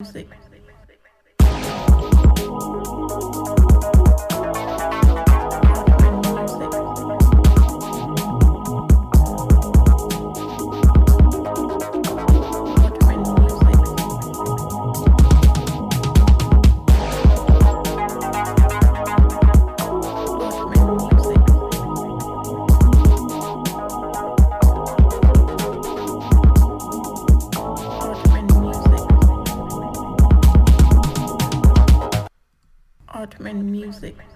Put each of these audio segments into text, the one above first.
music. Artman Music.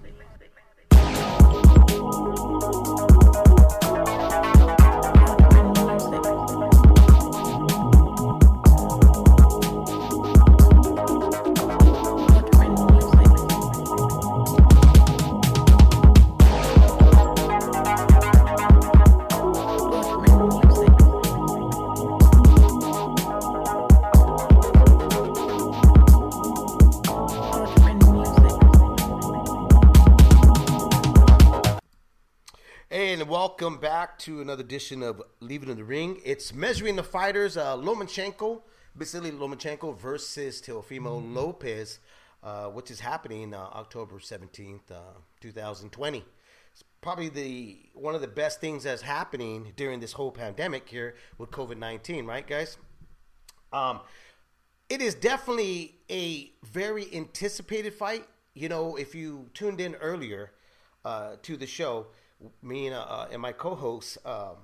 Welcome back to another edition of Leave it in the Ring. It's measuring the fighters, uh, Lomachenko, Vasily Lomachenko versus Teofimo Lopez, uh, which is happening uh, October 17th, uh, 2020. It's probably the one of the best things that's happening during this whole pandemic here with COVID-19, right, guys? Um, it is definitely a very anticipated fight. You know, if you tuned in earlier uh, to the show, me and, uh, and my co-host, um,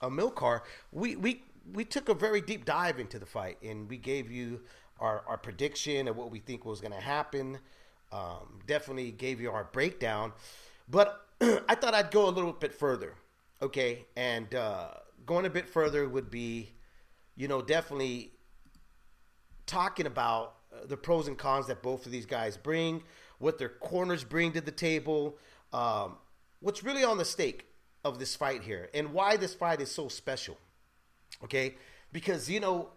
uh, we, we we took a very deep dive into the fight, and we gave you our, our prediction of what we think was going to happen. Um, definitely gave you our breakdown, but I thought I'd go a little bit further. Okay, and uh, going a bit further would be, you know, definitely talking about uh, the pros and cons that both of these guys bring, what their corners bring to the table, um, what's really on the stake of this fight here, and why this fight is so special. Okay, because you know,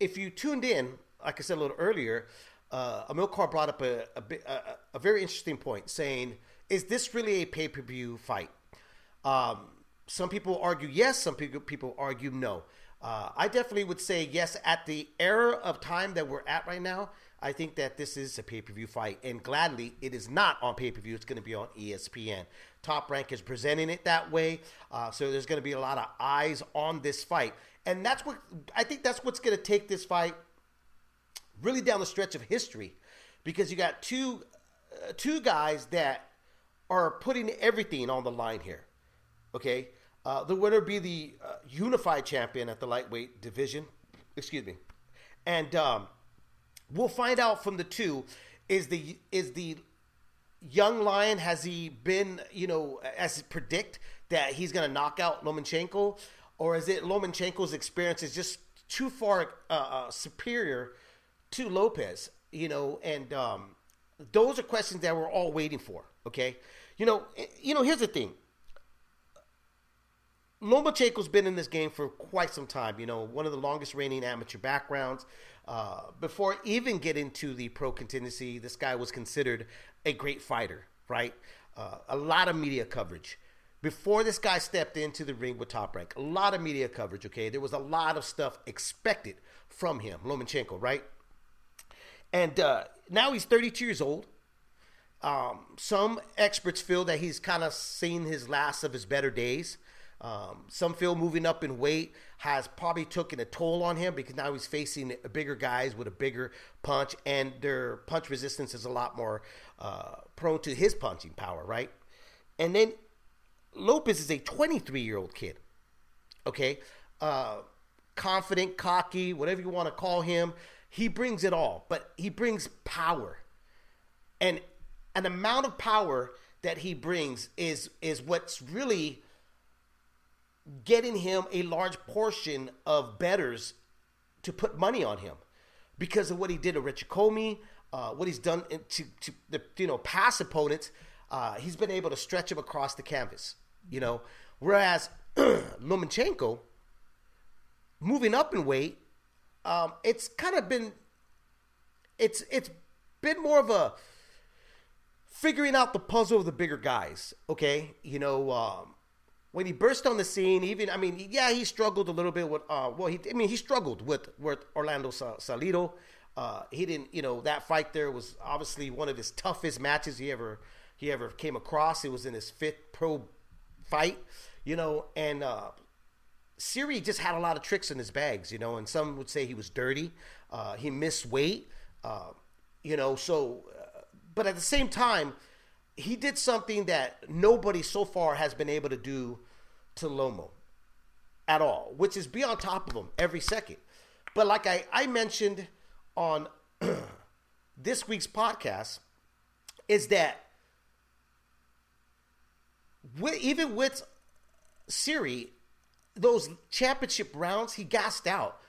if you tuned in, like I said a little earlier, uh, Amilcar brought up a, a, a, very interesting point, saying, "Is this really a pay per view fight?" Um, some people argue yes, some people people argue no. Uh, I definitely would say yes. At the era of time that we're at right now, I think that this is a pay per view fight, and gladly, it is not on pay per view. It's going to be on ESPN. Top Rank is presenting it that way, uh, so there's going to be a lot of eyes on this fight, and that's what I think. That's what's going to take this fight really down the stretch of history, because you got two uh, two guys that are putting everything on the line here. Okay, uh, the winner be the uh, unified champion at the lightweight division. Excuse me, and um, we'll find out from the two is the is the young lion has he been you know as predict that he's going to knock out Lomachenko? Or is it Lomachenko's experience is just too far uh, uh, superior to Lopez you know? And um, those are questions that we're all waiting for okay? You know eh, you know here's the thing Lomachenko's been in this game for quite some time. You know, one of the longest reigning amateur backgrounds. Uh, before even getting to the pro contingency, this guy was considered a great fighter, right? Uh, a lot of media coverage. Before this guy stepped into the ring with Top Rank, a lot of media coverage, okay? There was a lot of stuff expected from him, Lomachenko, right? And uh, now he's 32 years old. Um, some experts feel that he's kind of seen his last of his better days. Um, some feel moving up in weight has probably taken a toll on him because now he's facing bigger guys with a bigger punch, and their punch resistance is a lot more uh, prone to his punching power, right? And then Lopez is a 23 year old kid, okay? Uh, confident, cocky, whatever you want to call him. He brings it all, but he brings power and an amount of power that he brings is is what's really getting him a large portion of betters to put money on him because of what he did to Richard Commey, uh, what he's done to, to the you know past opponents. Uh, he's been able to stretch him across the canvas, you know. Whereas Lomachenko, moving up in weight, um, it's kind of been it's it's been more of a figuring out the puzzle of the bigger guys. Okay, you know, um, when he burst on the scene, even I mean, yeah, he struggled a little bit with. Uh, well, he I mean, he struggled with with Orlando Salido. Uh, he didn't, you know, that fight there was obviously one of his toughest matches he ever he ever came across. It was in his fifth pro fight, you know, and uh, Siri just had a lot of tricks in his bags, you know, and some would say he was dirty. Uh, he missed weight, uh, you know, so, uh, but at the same time, he did something that nobody so far has been able to do to Lomo at all, which is be on top of him every second. But like I, I mentioned on this week's podcast, is that with, even with Siri, those championship rounds, he gassed out.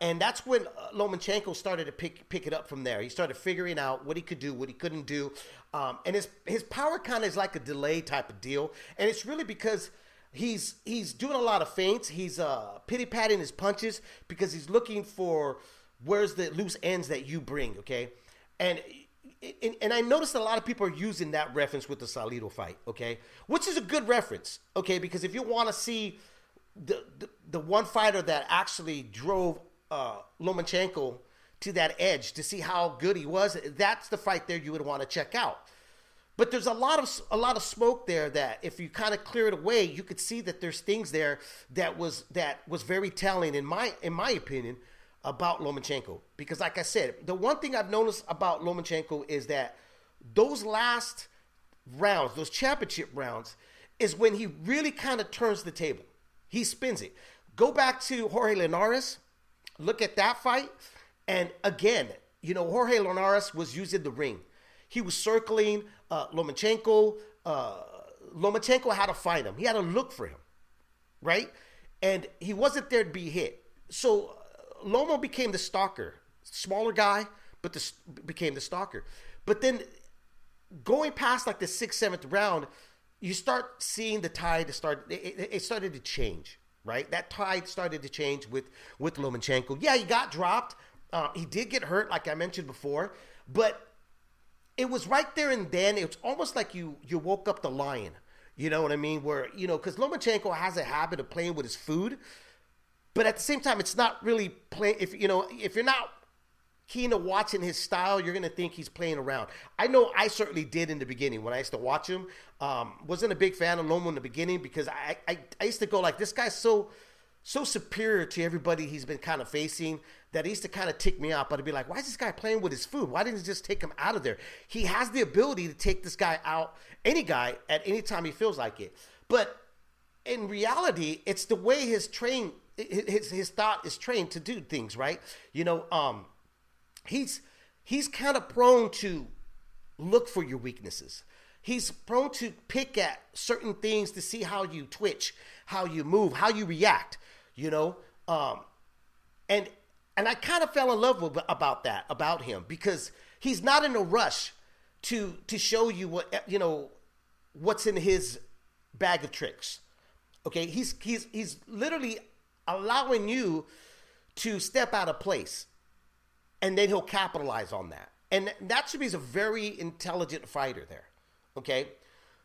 And that's when uh, Lomachenko started to pick pick it up from there. He started figuring out what he could do, what he couldn't do, um, and his his power kind of is like a delay type of deal. And it's really because he's he's doing a lot of feints. He's uh, pity patting his punches because he's looking for where's the loose ends that you bring. Okay, and and, and I noticed a lot of people are using that reference with the Salido fight, okay? Which is a good reference, okay? Because if you want to see the, the, the one fighter that actually drove uh, Lomachenko to that edge to see how good he was, that's the fight there you would want to check out. But there's a lot of a lot of smoke there that if you kind of clear it away, you could see that there's things there that was that was very telling in my in my opinion about Lomachenko. Because like I said, the one thing I've noticed about Lomachenko is that those last rounds, those championship rounds, is when he really kind of turns the table. He spins it. Go back to Jorge Linares, look at that fight, and again, you know, Jorge Linares was using the ring. He was circling uh, Lomachenko. Uh, Lomachenko had to find him. He had to look for him, right? And he wasn't there to be hit. So uh, Lomo became the stalker, smaller guy, but the, became the stalker. But then going past like the sixth, seventh round, you start seeing the tide start. It, it started to change, right? That tide started to change with with Lomachenko. Yeah, he got dropped. Uh, he did get hurt, like I mentioned before, but it was right there and then. It's almost like you you woke up the lion. You know what I mean? Where you know, because Lomachenko has a habit of playing with his food, but at the same time, it's not really playing. If you know, if you're not keen to watching his style, you're gonna think he's playing around. I know I certainly did in the beginning when I used to watch him. Um, wasn't a big fan of Lomo in the beginning because I, I I used to go like this guy's so so superior to everybody he's been kind of facing that he used to kind of tick me off. But I'd be like, why is this guy playing with his food? Why didn't he just take him out of there? He has the ability to take this guy out, any guy, at any time he feels like it. But in reality, it's the way his train his his thought is trained to do things, right? You know, um, he's he's kind of prone to look for your weaknesses. He's prone to pick at certain things to see how you twitch, how you move, how you react. You know, um, and and I kind of fell in love with about that about him because he's not in a rush to to show you what you know what's in his bag of tricks. Okay, he's he's he's literally allowing you to step out of place, and then he'll capitalize on that. And that should be a very intelligent fighter there. Okay,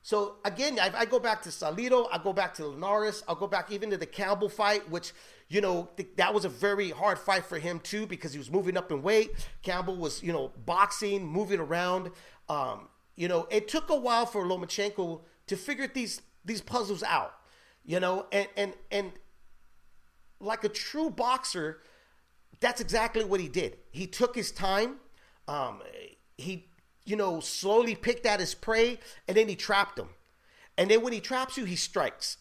so again, I, I go back to Salido, I go back to Linares, I'll go back even to the Campbell fight, which you know th- that was a very hard fight for him too because he was moving up in weight. Campbell was you know boxing, moving around. Um, you know, it took a while for Lomachenko to figure these these puzzles out. You know, and and and like a true boxer, that's exactly what he did. He took his time. Um, he you know, slowly picked at his prey, and then he trapped him. And then when he traps you, he strikes.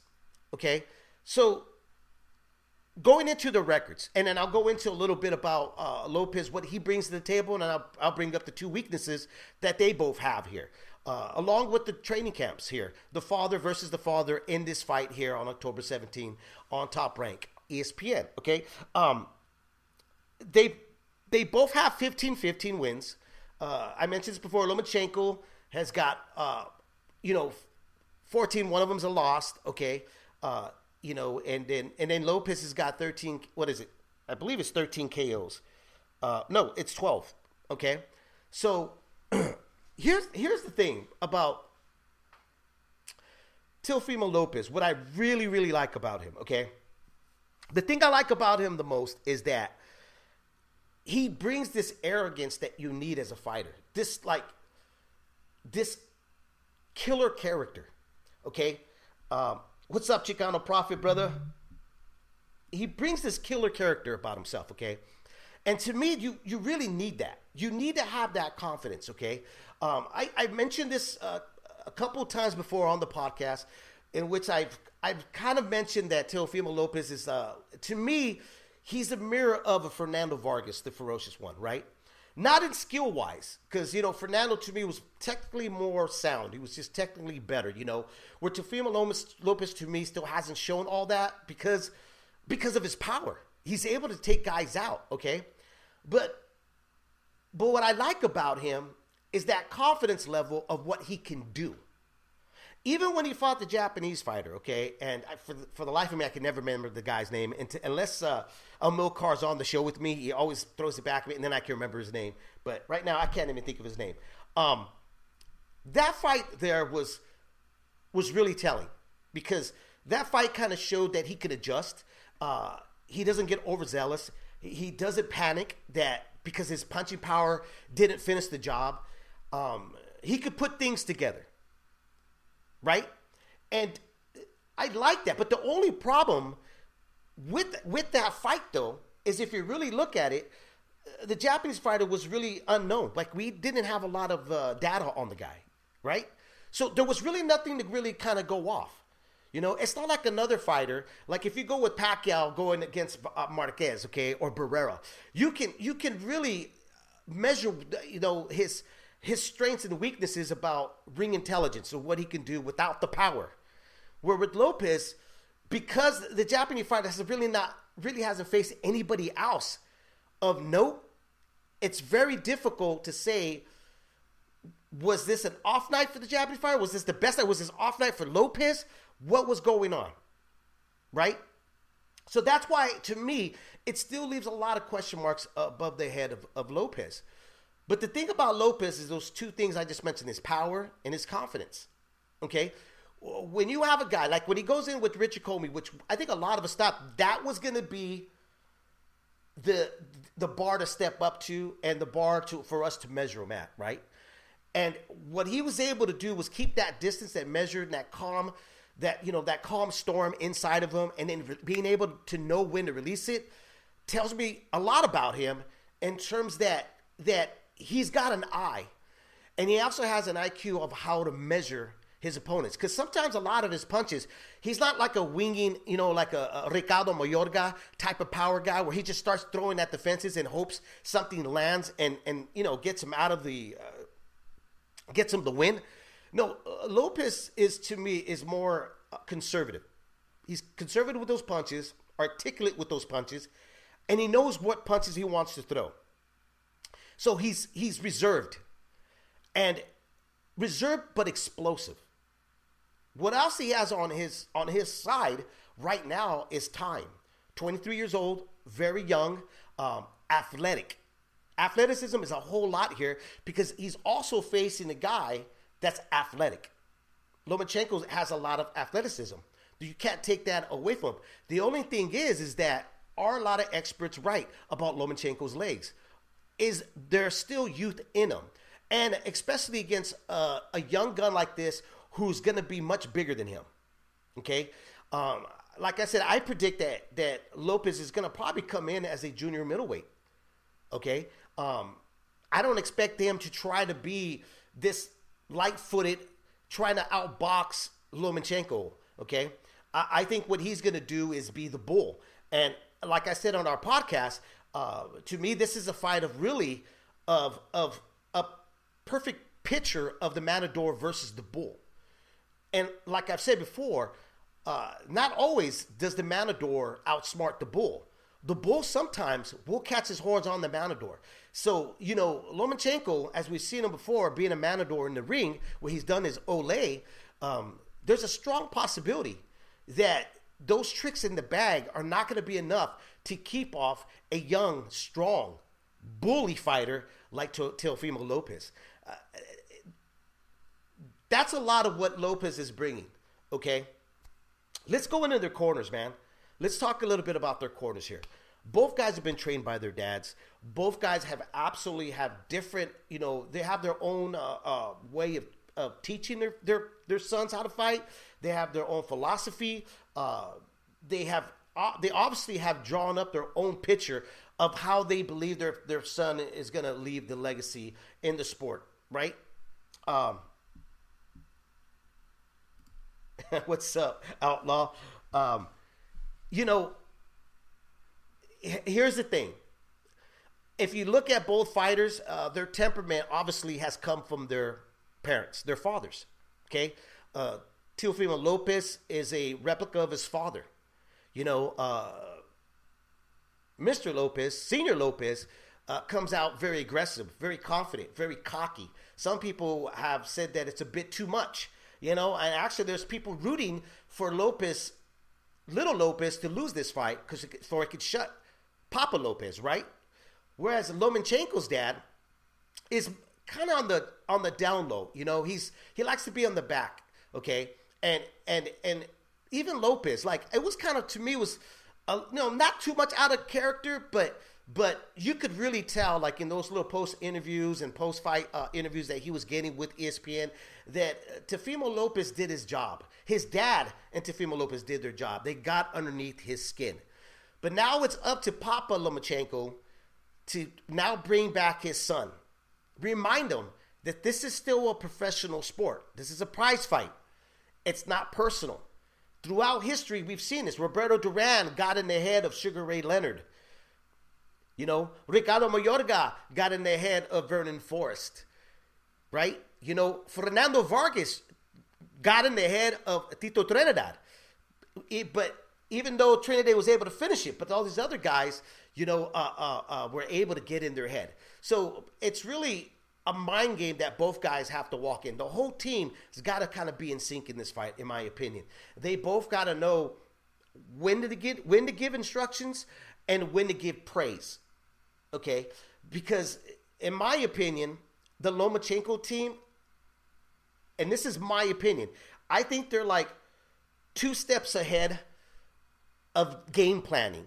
Okay? So going into the records, and then I'll go into a little bit about uh, Lopez, what he brings to the table, and I'll, I'll bring up the two weaknesses that they both have here. Uh, along with the training camps here, the father versus the father in this fight here on October 17 on Top Rank, ESPN. Okay, um, they they both have 15-15 wins. Uh, I mentioned this before. Lomachenko has got, uh, you know, 14. One of them's a lost. Okay, uh, you know, and then and then Lopez has got 13. What is it? I believe it's 13 KOs. Uh, no, it's 12. Okay, so here's here's the thing about Teofimo Lopez, what I really, really like about him, okay? The thing I like about him the most is that he brings this arrogance that you need as a fighter. This, like, this killer character, okay? Um, what's up, Chicano Prophet, brother? He brings this killer character about himself, okay? And to me, you you really need that. You need to have that confidence, okay? Um, I, I mentioned this uh, a couple times before on the podcast, in which I've I've kind of mentioned that Teofimo Lopez is, uh, to me, he's a mirror of a Fernando Vargas, the ferocious one, right? Not in skill wise, because you know Fernando to me was technically more sound. He was just technically better, you know. Where Teofimo Lopez, Lopez to me still hasn't shown all that because because of his power. He's able to take guys out, okay? But but what I like about him is that confidence level of what he can do. Even when he fought the Japanese fighter, okay, and I, for the, for the life of me, I can never remember the guy's name, and to, unless uh, Amilcar's on the show with me, he always throws it back at me, and then I can remember his name. But right now, I can't even think of his name. Um, that fight there was was really telling because that fight kind of showed that he could adjust. Uh, he doesn't get overzealous. He- He doesn't panic that because his punching power didn't finish the job. Um, he could put things together, right? And I like that. But the only problem with with that fight though is if you really look at it, the Japanese fighter was really unknown. Like we didn't have a lot of uh, data on the guy, right? So there was really nothing to really kind of go off. You know, it's not like another fighter. Like if you go with Pacquiao going against uh, Marquez, okay, or Barrera, you can you can really measure, you know, his his strengths and weaknesses about ring intelligence or what he can do without the power. Where with Lopez, because the Japanese fighter has really not really hasn't faced anybody else of note, it's very difficult to say was this an off night for the Japanese fighter? Was this the best night? Was this off night for Lopez? What was going on? Right? So that's why, to me, it still leaves a lot of question marks above the head of, of Lopez. But the thing about Lopez is those two things I just mentioned his power and his confidence. Okay? When you have a guy, like when he goes in with Richard Commey, which I think a lot of us thought that was going to be the the bar to step up to and the bar to for us to measure him at, right? And what he was able to do was keep that distance, that measured, that calm, that you know, that calm storm inside of him, and then re- being able to know when to release it tells me a lot about him in terms that that he's got an eye, and he also has an IQ of how to measure his opponents. Because sometimes a lot of his punches, he's not like a winging, you know, like a, a Ricardo Mayorga type of power guy where he just starts throwing at the fences and hopes something lands and and you know gets him out of the uh, gets him the win. No, uh, Lopez is to me is more uh, conservative. He's conservative with those punches, articulate with those punches, and he knows what punches he wants to throw. So he's he's reserved, and reserved but explosive. What else he has on his on his side right now is time. 23 years old, very young, um, athletic. Athleticism is a whole lot here because he's also facing a guy that's athletic. Lomachenko has a lot of athleticism. You can't take that away from him. The only thing is, is that are a lot of experts right about Lomachenko's legs? Is there still youth in him? And especially against uh, a young gun like this who's going to be much bigger than him. Okay? Um, like I said, I predict that, that Lopez is going to probably come in as a junior middleweight. Okay? Um, I don't expect them to try to be this light footed, trying to outbox Lomachenko. Okay? I, I think what he's going to do is be the bull. And like I said on our podcast, uh, to me, this is a fight of really of of a perfect picture of the Matador versus the bull. And like I've said before, uh, not always does the Matador outsmart the bull. The bull sometimes will catch his horns on the Matador. So, you know, Lomachenko, as we've seen him before, being a Matador in the ring, where he's done his Olé, um, there's a strong possibility that those tricks in the bag are not going to be enough to keep off a young, strong, bully fighter like Te- Teofimo Lopez. Uh, that's a lot of what Lopez is bringing. Okay, let's go into their corners, man. Let's talk a little bit about their corners here. Both guys have been trained by their dads. Both guys have absolutely have different, you know, they have their own uh, uh, way of, of teaching their, their their sons how to fight. They have their own philosophy. Uh, they have they obviously have drawn up their own picture of how they believe their their son is going to leave the legacy in the sport, right? Um, what's up, outlaw? Um, you know, here's the thing. If you look at both fighters, uh, their temperament obviously has come from their parents, their fathers. Okay, uh, Teofimo Lopez is a replica of his father. You know, uh, Mr. Lopez, Senior Lopez, uh, comes out very aggressive, very confident, very cocky. Some people have said that it's a bit too much, you know, and actually there's people rooting for Lopez, little Lopez, to lose this fight because for it could shut Papa Lopez, right? Whereas Lomachenko's dad is kind of on the on the down low, you know. He's he likes to be on the back, okay, and and and even Lopez, like it was kind of to me was, uh, you know, not too much out of character, but but you could really tell, like in those little post interviews and post fight uh, interviews that he was getting with ESPN, that uh, Teofimo Lopez did his job. His dad and Teofimo Lopez did their job. They got underneath his skin. But now it's up to Papa Lomachenko to now bring back his son. Remind him that this is still a professional sport. This is a prize fight. It's not personal. Throughout history, we've seen this. Roberto Duran got in the head of Sugar Ray Leonard. You know, Ricardo Mayorga got in the head of Vernon Forrest. Right? You know, Fernando Vargas got in the head of Tito Trinidad. It- but even though Trinidad was able to finish it, but all these other guys, you know, uh, uh, uh, were able to get in their head. So it's really a mind game that both guys have to walk in. The whole team has got to kind of be in sync in this fight, in my opinion. They both got to know when to give when to give instructions and when to give praise. Okay, because in my opinion, the Lomachenko team, and this is my opinion, I think they're like two steps ahead of game planning.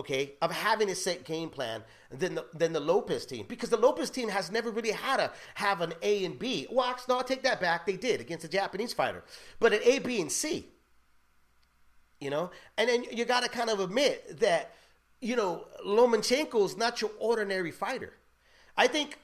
Okay, of having a set game plan than the, than the Lopez team. Because the Lopez team has never really had a have an A and B. Well, actually, no, I'll take that back. They did against a Japanese fighter, but an A, B, and C you know? And then you got to kind of admit that you know lomachenko is not your ordinary fighter. I think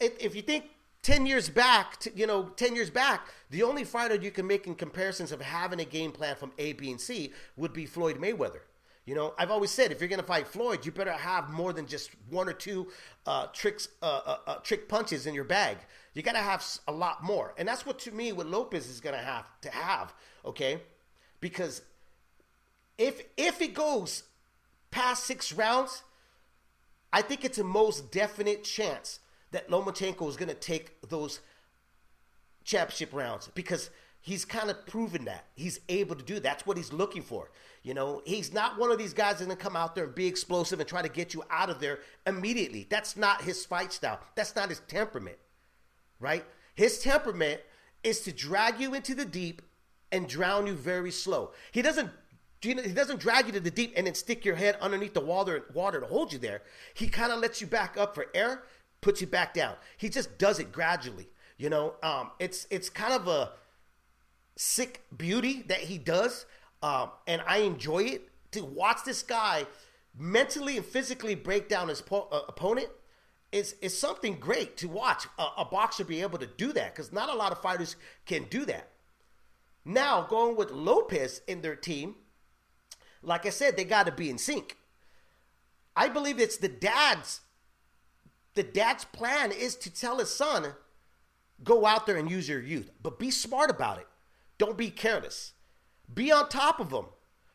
if, if you think 10 years back to, you know 10 years back the only fighter you can make in comparisons of having a game plan from a b and c would be floyd mayweather you know i've always said if you're going to fight floyd you better have more than just one or two uh, tricks uh, uh, uh, trick punches in your bag you got to have a lot more and that's what to me what lopez is going to have to have okay because if if it goes past six rounds, I think it's a most definite chance that Lomachenko is going to take those championship rounds because he's kind of proven that he's able to do. that. That's what he's looking for. You know, he's not one of these guys that's to come out there and be explosive and try to get you out of there immediately. That's not his fight style. That's not his temperament right? His temperament is to drag you into the deep and drown you very slow. He doesn't he doesn't drag you to the deep and then stick your head underneath the water water to hold you there. He kind of lets you back up for air, puts you back down. He just does it gradually. You know, um, it's it's kind of a sick beauty that he does, um, and I enjoy it to watch this guy mentally and physically break down his po- uh, opponent. Is is something great to watch a, a boxer be able to do that because not a lot of fighters can do that. Now going with Lopez in their team, like I said, they got to be in sync. I believe it's the dad's the dad's plan is to tell his son, go out there and use your youth, but be smart about it. Don't be careless. Be on top of them,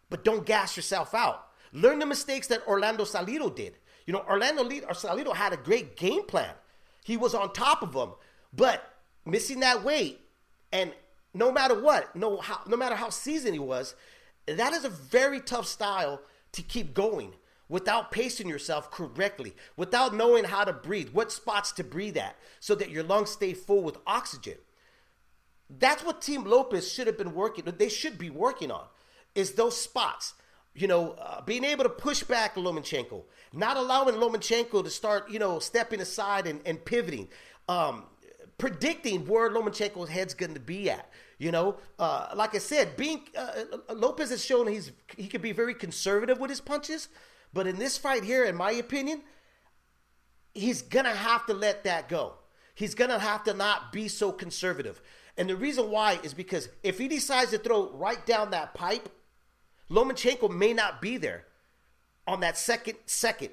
but don't gas yourself out. Learn the mistakes that Orlando Salido did. You know, Orlando or Salido had a great game plan. He was on top of them, but missing that weight, and no matter what, no how, no matter how seasoned he was, that is a very tough style to keep going without pacing yourself correctly, without knowing how to breathe, what spots to breathe at, so that your lungs stay full with oxygen. That's what Team Lopez should have been working. They should be working on is those spots. You know, uh, being able to push back Lomachenko, not allowing Lomachenko to start, you know, stepping aside and, and pivoting, um, predicting where Lomachenko's head's going to be at. You know, uh, like I said, being uh, uh, Lopez has shown he's he can be very conservative with his punches, but in this fight here, in my opinion, he's gonna have to let that go. He's gonna have to not be so conservative. And the reason why is because if he decides to throw right down that pipe, Lomachenko may not be there on that second second.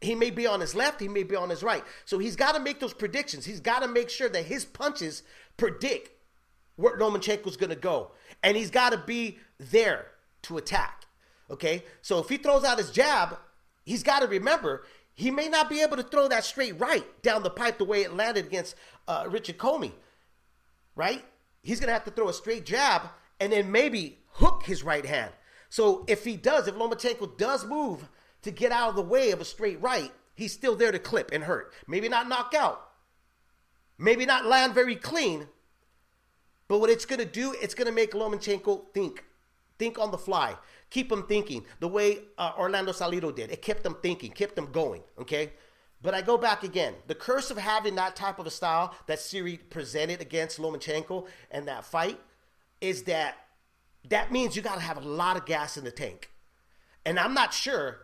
He may be on his left, he may be on his right. So he's got to make those predictions. He's got to make sure that his punches predict where Lomachenko's going to go. And he's got to be there to attack. Okay? So if he throws out his jab, he's got to remember he may not be able to throw that straight right down the pipe the way it landed against uh, Richard Commey. Right? He's going to have to throw a straight jab and then maybe hook his right hand. So if he does, if Lomachenko does move to get out of the way of a straight right, he's still there to clip and hurt. Maybe not knock out. Maybe not land very clean. But what it's going to do, it's going to make Lomachenko think. Think on the fly. Keep him thinking the way uh, Orlando Salido did. It kept them thinking, kept them going. Okay? But I go back again. The curse of having that type of a style that Siri presented against Lomachenko and that fight is that that means you got to have a lot of gas in the tank. And I'm not sure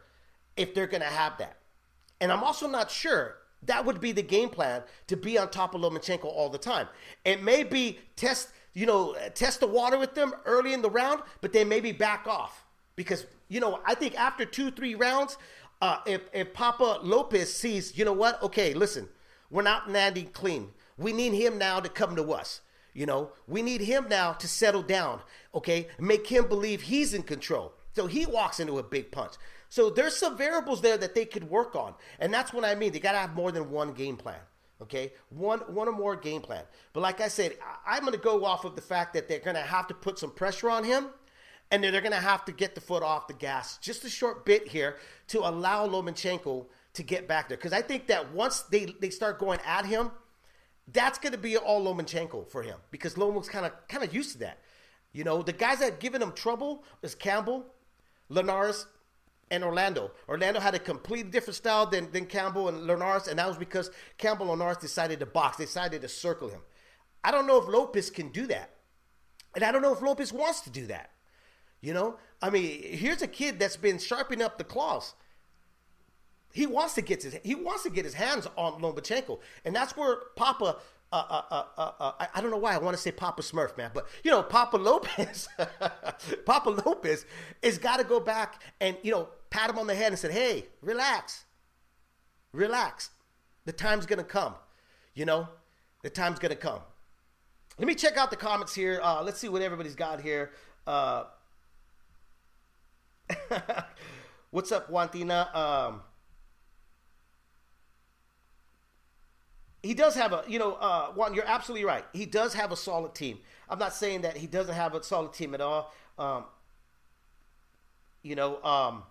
if they're going to have that. And I'm also not sure that would be the game plan to be on top of Lomachenko all the time. It may be test, you know, test the water with them early in the round, but then maybe back off. Because, you know, I think after two, three rounds, uh, if, if Papa Lopez sees, you know what, okay, listen, we're not landing clean. We need him now to come to us. You know, we need him now to settle down, okay? Make him believe he's in control. So he walks into a big punch. So there's some variables there that they could work on. And that's what I mean. They got to have more than one game plan. Okay? One one or more game plan. But like I said, I- I'm going to go off of the fact that they're going to have to put some pressure on him and then they're going to have to get the foot off the gas just a short bit here to allow Lomachenko to get back there. Because I think that once they, they start going at him, that's going to be all Lomachenko for him because Loma's kind of kind of used to that. You know, the guys that have given him trouble is Campbell, Linares, and Orlando. Orlando had a completely different style than, than Campbell and Linares, and that was because Campbell and Linares decided to box, they decided to circle him. I don't know if Lopez can do that. And I don't know if Lopez wants to do that. You know, I mean, here's a kid that's been sharpening up the claws. He wants to get his he wants to get his hands on Lomachenko, and that's where Papa. Uh, uh, uh, uh, uh, I, I don't know why I want to say Papa Smurf, man, but you know Papa Lopez, Papa Lopez has got to go back and you know pat him on the head and said, "Hey, relax, relax. The time's gonna come. You know, the time's gonna come." Let me check out the comments here. Uh, let's see what everybody's got here. What's up, Juantina? Um, he does have a, you know, uh, Juan, you're absolutely right. He does have a solid team. I'm not saying that he doesn't have a solid team at all. Um, you know, um,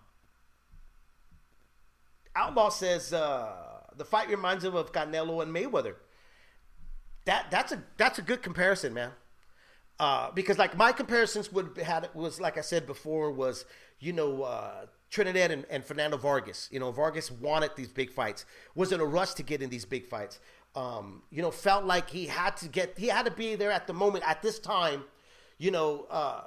Outlaw says uh, the fight reminds him of Canelo and Mayweather. That that's a that's a good comparison, man. Uh, because like my comparisons would had was like I said before was you know uh, Trinidad and, and Fernando Vargas. You know Vargas wanted these big fights, was in a rush to get in these big fights. Um, you know felt like he had to get he had to be there at the moment at this time, you know uh,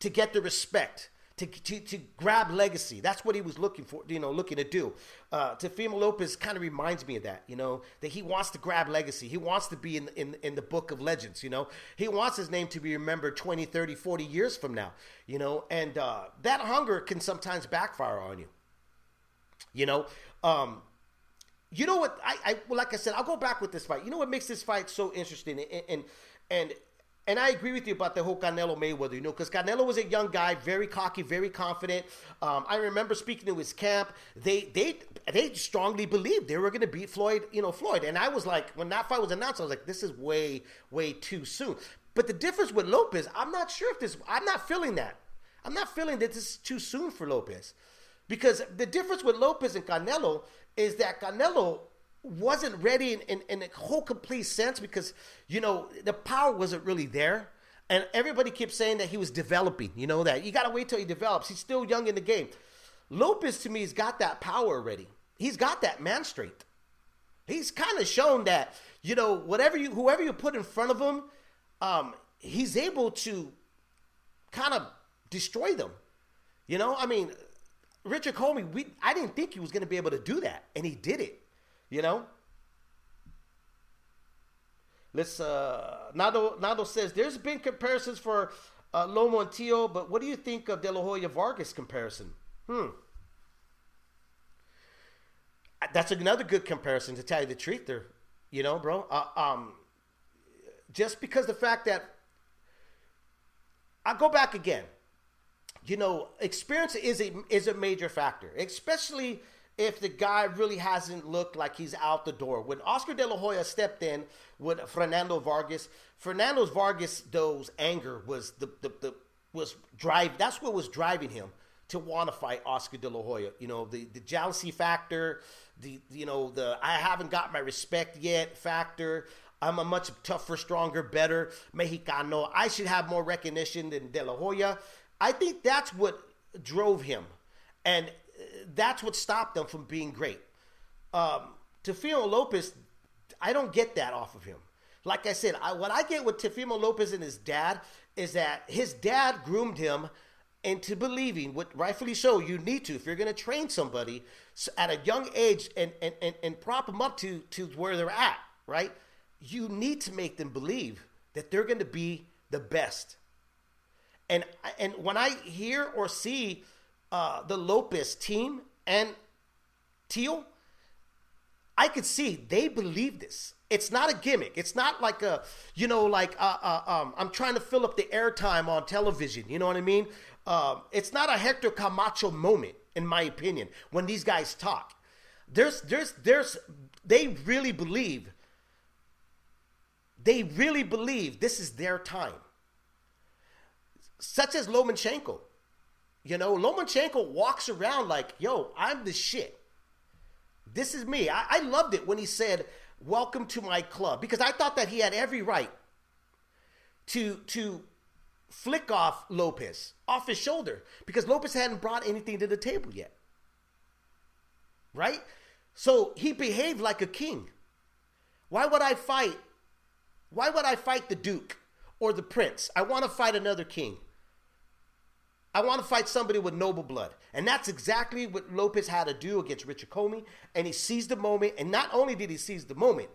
to get the respect. To, to, to grab legacy. That's what he was looking for, you know, looking to do. Uh, Teofimo Lopez kind of reminds me of that, you know, that he wants to grab legacy. He wants to be in, in, in the book of legends, you know. He wants his name to be remembered 20, 30, 40 years from now, you know, and uh, that hunger can sometimes backfire on you, you know. Um, you know what? I, I well, like I said, I'll go back with this fight. You know what makes this fight so interesting, and and and, and I agree with you about the whole Canelo Mayweather. You know, because Canelo was a young guy, very cocky, very confident. Um, I remember speaking to his camp. They they they strongly believed they were going to beat Floyd. You know, Floyd. And I was like, when that fight was announced, I was like, this is way way too soon. But the difference with Lopez, I'm not sure if this. I'm not feeling that. I'm not feeling that this is too soon for Lopez. Because the difference with Lopez and Canelo is that Canelo wasn't ready in, in, in a whole complete sense because you know the power wasn't really there. And everybody kept saying that he was developing. You know that you got to wait till he develops. He's still young in the game. Lopez to me has got that power already. He's got that man strength. He's kind of shown that you know whatever you whoever you put in front of him, um, he's able to kind of destroy them. You know, I mean, Richard Commey, we I didn't think he was going to be able to do that, and he did it. You know. Let's. Uh, Nado Nado says there's been comparisons for uh, Lomo and Tio, but what do you think of De La Hoya Vargas comparison? Hmm. That's another good comparison to tell you the truth. There, you know, bro. Uh, um, just because the fact that I go back again you know, experience is a is a major factor, especially if the guy really hasn't looked like he's out the door. When Oscar De La Hoya stepped in with Fernando Vargas, Fernando Vargas those anger was the, the, the was drive. That's what was driving him to want to fight Oscar De La Hoya. You know, the the jealousy factor, the you know the I haven't got my respect yet factor. I'm a much tougher, stronger, better Mexicano. I should have more recognition than De La Hoya. I think that's what drove him, and that's what stopped them from being great. Um, Teofimo Lopez, I don't get that off of him. Like I said, I, what I get with Teofimo Lopez and his dad is that his dad groomed him into believing, what rightfully so, you need to if you're going to train somebody at a young age and, and, and, and prop them up to, to where they're at, right? You need to make them believe that they're going to be the best and and when I hear or see uh, the Lopez team and Teal, I could see they believe this. It's not a gimmick. It's not like a, you know, like uh, uh, um, I'm trying to fill up the airtime on television. You know what I mean? Um, it's not a Hector Camacho moment, in my opinion, when these guys talk. There's, there's, there's, they really believe. They really believe this is their time such as Lomachenko. You know, Lomachenko walks around like, yo, I'm the shit. This is me. I, I loved it when he said, Welcome to my club. Because I thought that he had every right to to flick off Lopez off his shoulder because Lopez hadn't brought anything to the table yet. Right? So he behaved like a king. Why would I fight? Why would I fight the Duke or the Prince? I want to fight another king. I want to fight somebody with noble blood. And that's exactly what Lopez had to do against Richard Commey. And he seized the moment. And not only did he seize the moment,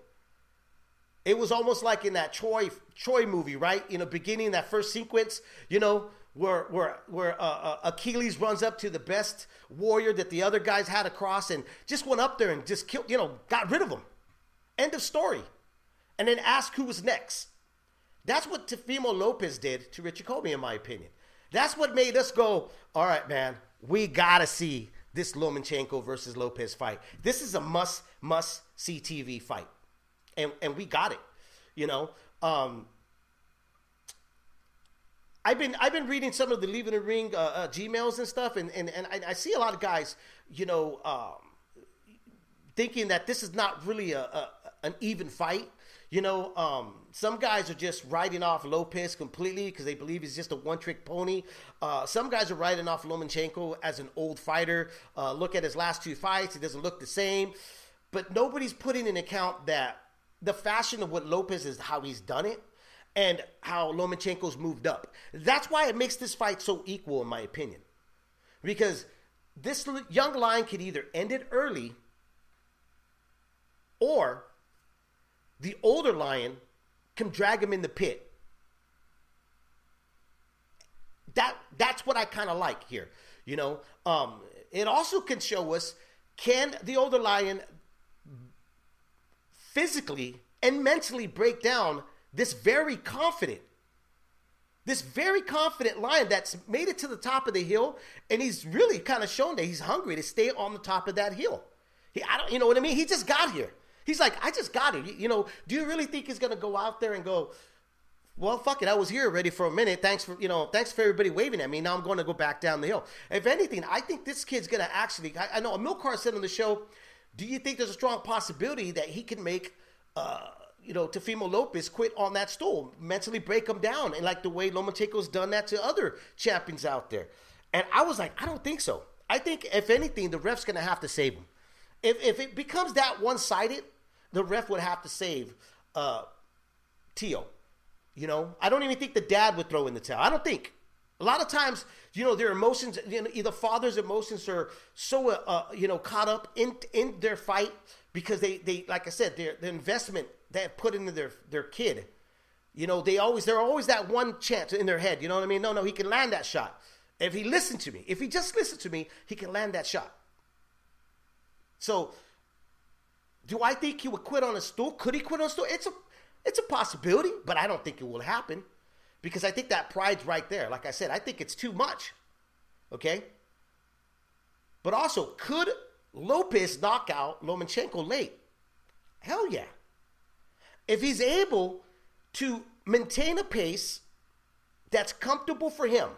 it was almost like in that Troy Troy movie, right? In the beginning, that first sequence, you know, where where where uh, uh, Achilles runs up to the best warrior that the other guys had across, and just went up there and just killed, you know, got rid of him. End of story. And then asked who was next. That's what Teofimo Lopez did to Richard Commey, in my opinion. That's what made us go, all right, man, we got to see this Lomachenko versus Lopez fight. This is a must, must see TV fight. And, and we got it, you know. Um, I've been I've been reading some of the leaving the ring uh, uh, Gmails and stuff, and, and, and I, I, see a lot of guys, you know, um, thinking that this is not really a, a an even fight. You know, um, some guys are just writing off Lopez completely because they believe he's just a one trick pony. Uh, some guys are writing off Lomachenko as an old fighter. Uh, look at his last two fights, he doesn't look the same. But nobody's putting in account that the fashion of what Lopez is, how he's done it, and how Lomachenko's moved up. That's why it makes this fight so equal, in my opinion. Because this young lion could either end it early or the older lion can drag him in the pit. That that's what I kind of like here. You know, um, it also can show us can the older lion physically and mentally break down this very confident this very confident lion that's made it to the top of the hill and he's really kind of shown that he's hungry to stay on the top of that hill he, I don't, you know what I mean? He just got here. He's like, I just got it. You, you know, do you really think he's gonna go out there and go? Well, fuck it. I was here already for a minute. Thanks for you know. Thanks for everybody waving at me. Now I'm going to go back down the hill. If anything, I think this kid's gonna actually. I, I know Amilcar said on the show do you think there's a strong possibility that he can make, uh, you know, Teofimo Lopez quit on that stool, mentally break him down, and like the way Lomachenko's done that to other champions out there? And I was like, I don't think so. I think if anything, the ref's going to have to save him. If if it becomes that one sided, the ref would have to save uh, Tio. You know, I don't even think the dad would throw in the towel. I don't think. A lot of times, you know, their emotions, you know, either father's emotions are so, uh, uh, you know, caught up in in their fight because they, they like I said, their the investment have put into their their kid. You know, they always they're always that one chance in their head. You know what I mean? No, no, he can land that shot. If he listened to me, if he just listened to me, he can land that shot. So, do I think he would quit on a stool? Could he quit on a stool? It's a it's a possibility, but I don't think it will happen because I think that pride's right there. Like I said, I think it's too much. Okay? But also, could Lopez knock out Lomachenko late? Hell yeah. If he's able to maintain a pace that's comfortable for him,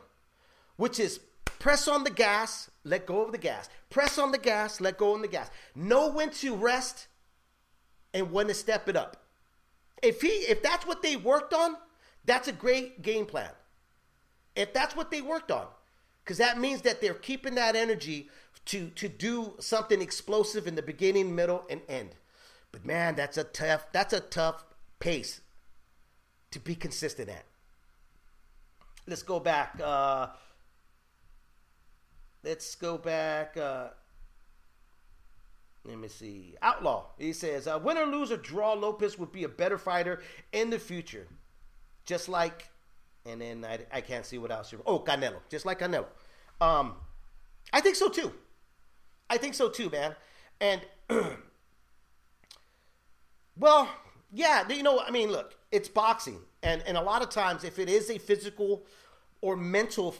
which is press on the gas, let go of the gas. Press on the gas, let go of the gas. Know when to rest and when to step it up. If he if that's what they worked on, that's a great game plan. If that's what they worked on, because that means that they're keeping that energy to to do something explosive in the beginning, middle, and end. But man, that's a tough that's a tough pace to be consistent at. Let's go back. Uh, let's go back. Uh, let me see. Outlaw. He says, uh, win or lose or draw, Lopez would be a better fighter in the future. Just like, and then I, I can't see what else. Oh, Canelo. Just like Canelo. Um, I think so too. I think so too, man. And, well, yeah, you know, I mean, look, it's boxing. And, and a lot of times, if it is a physical or mental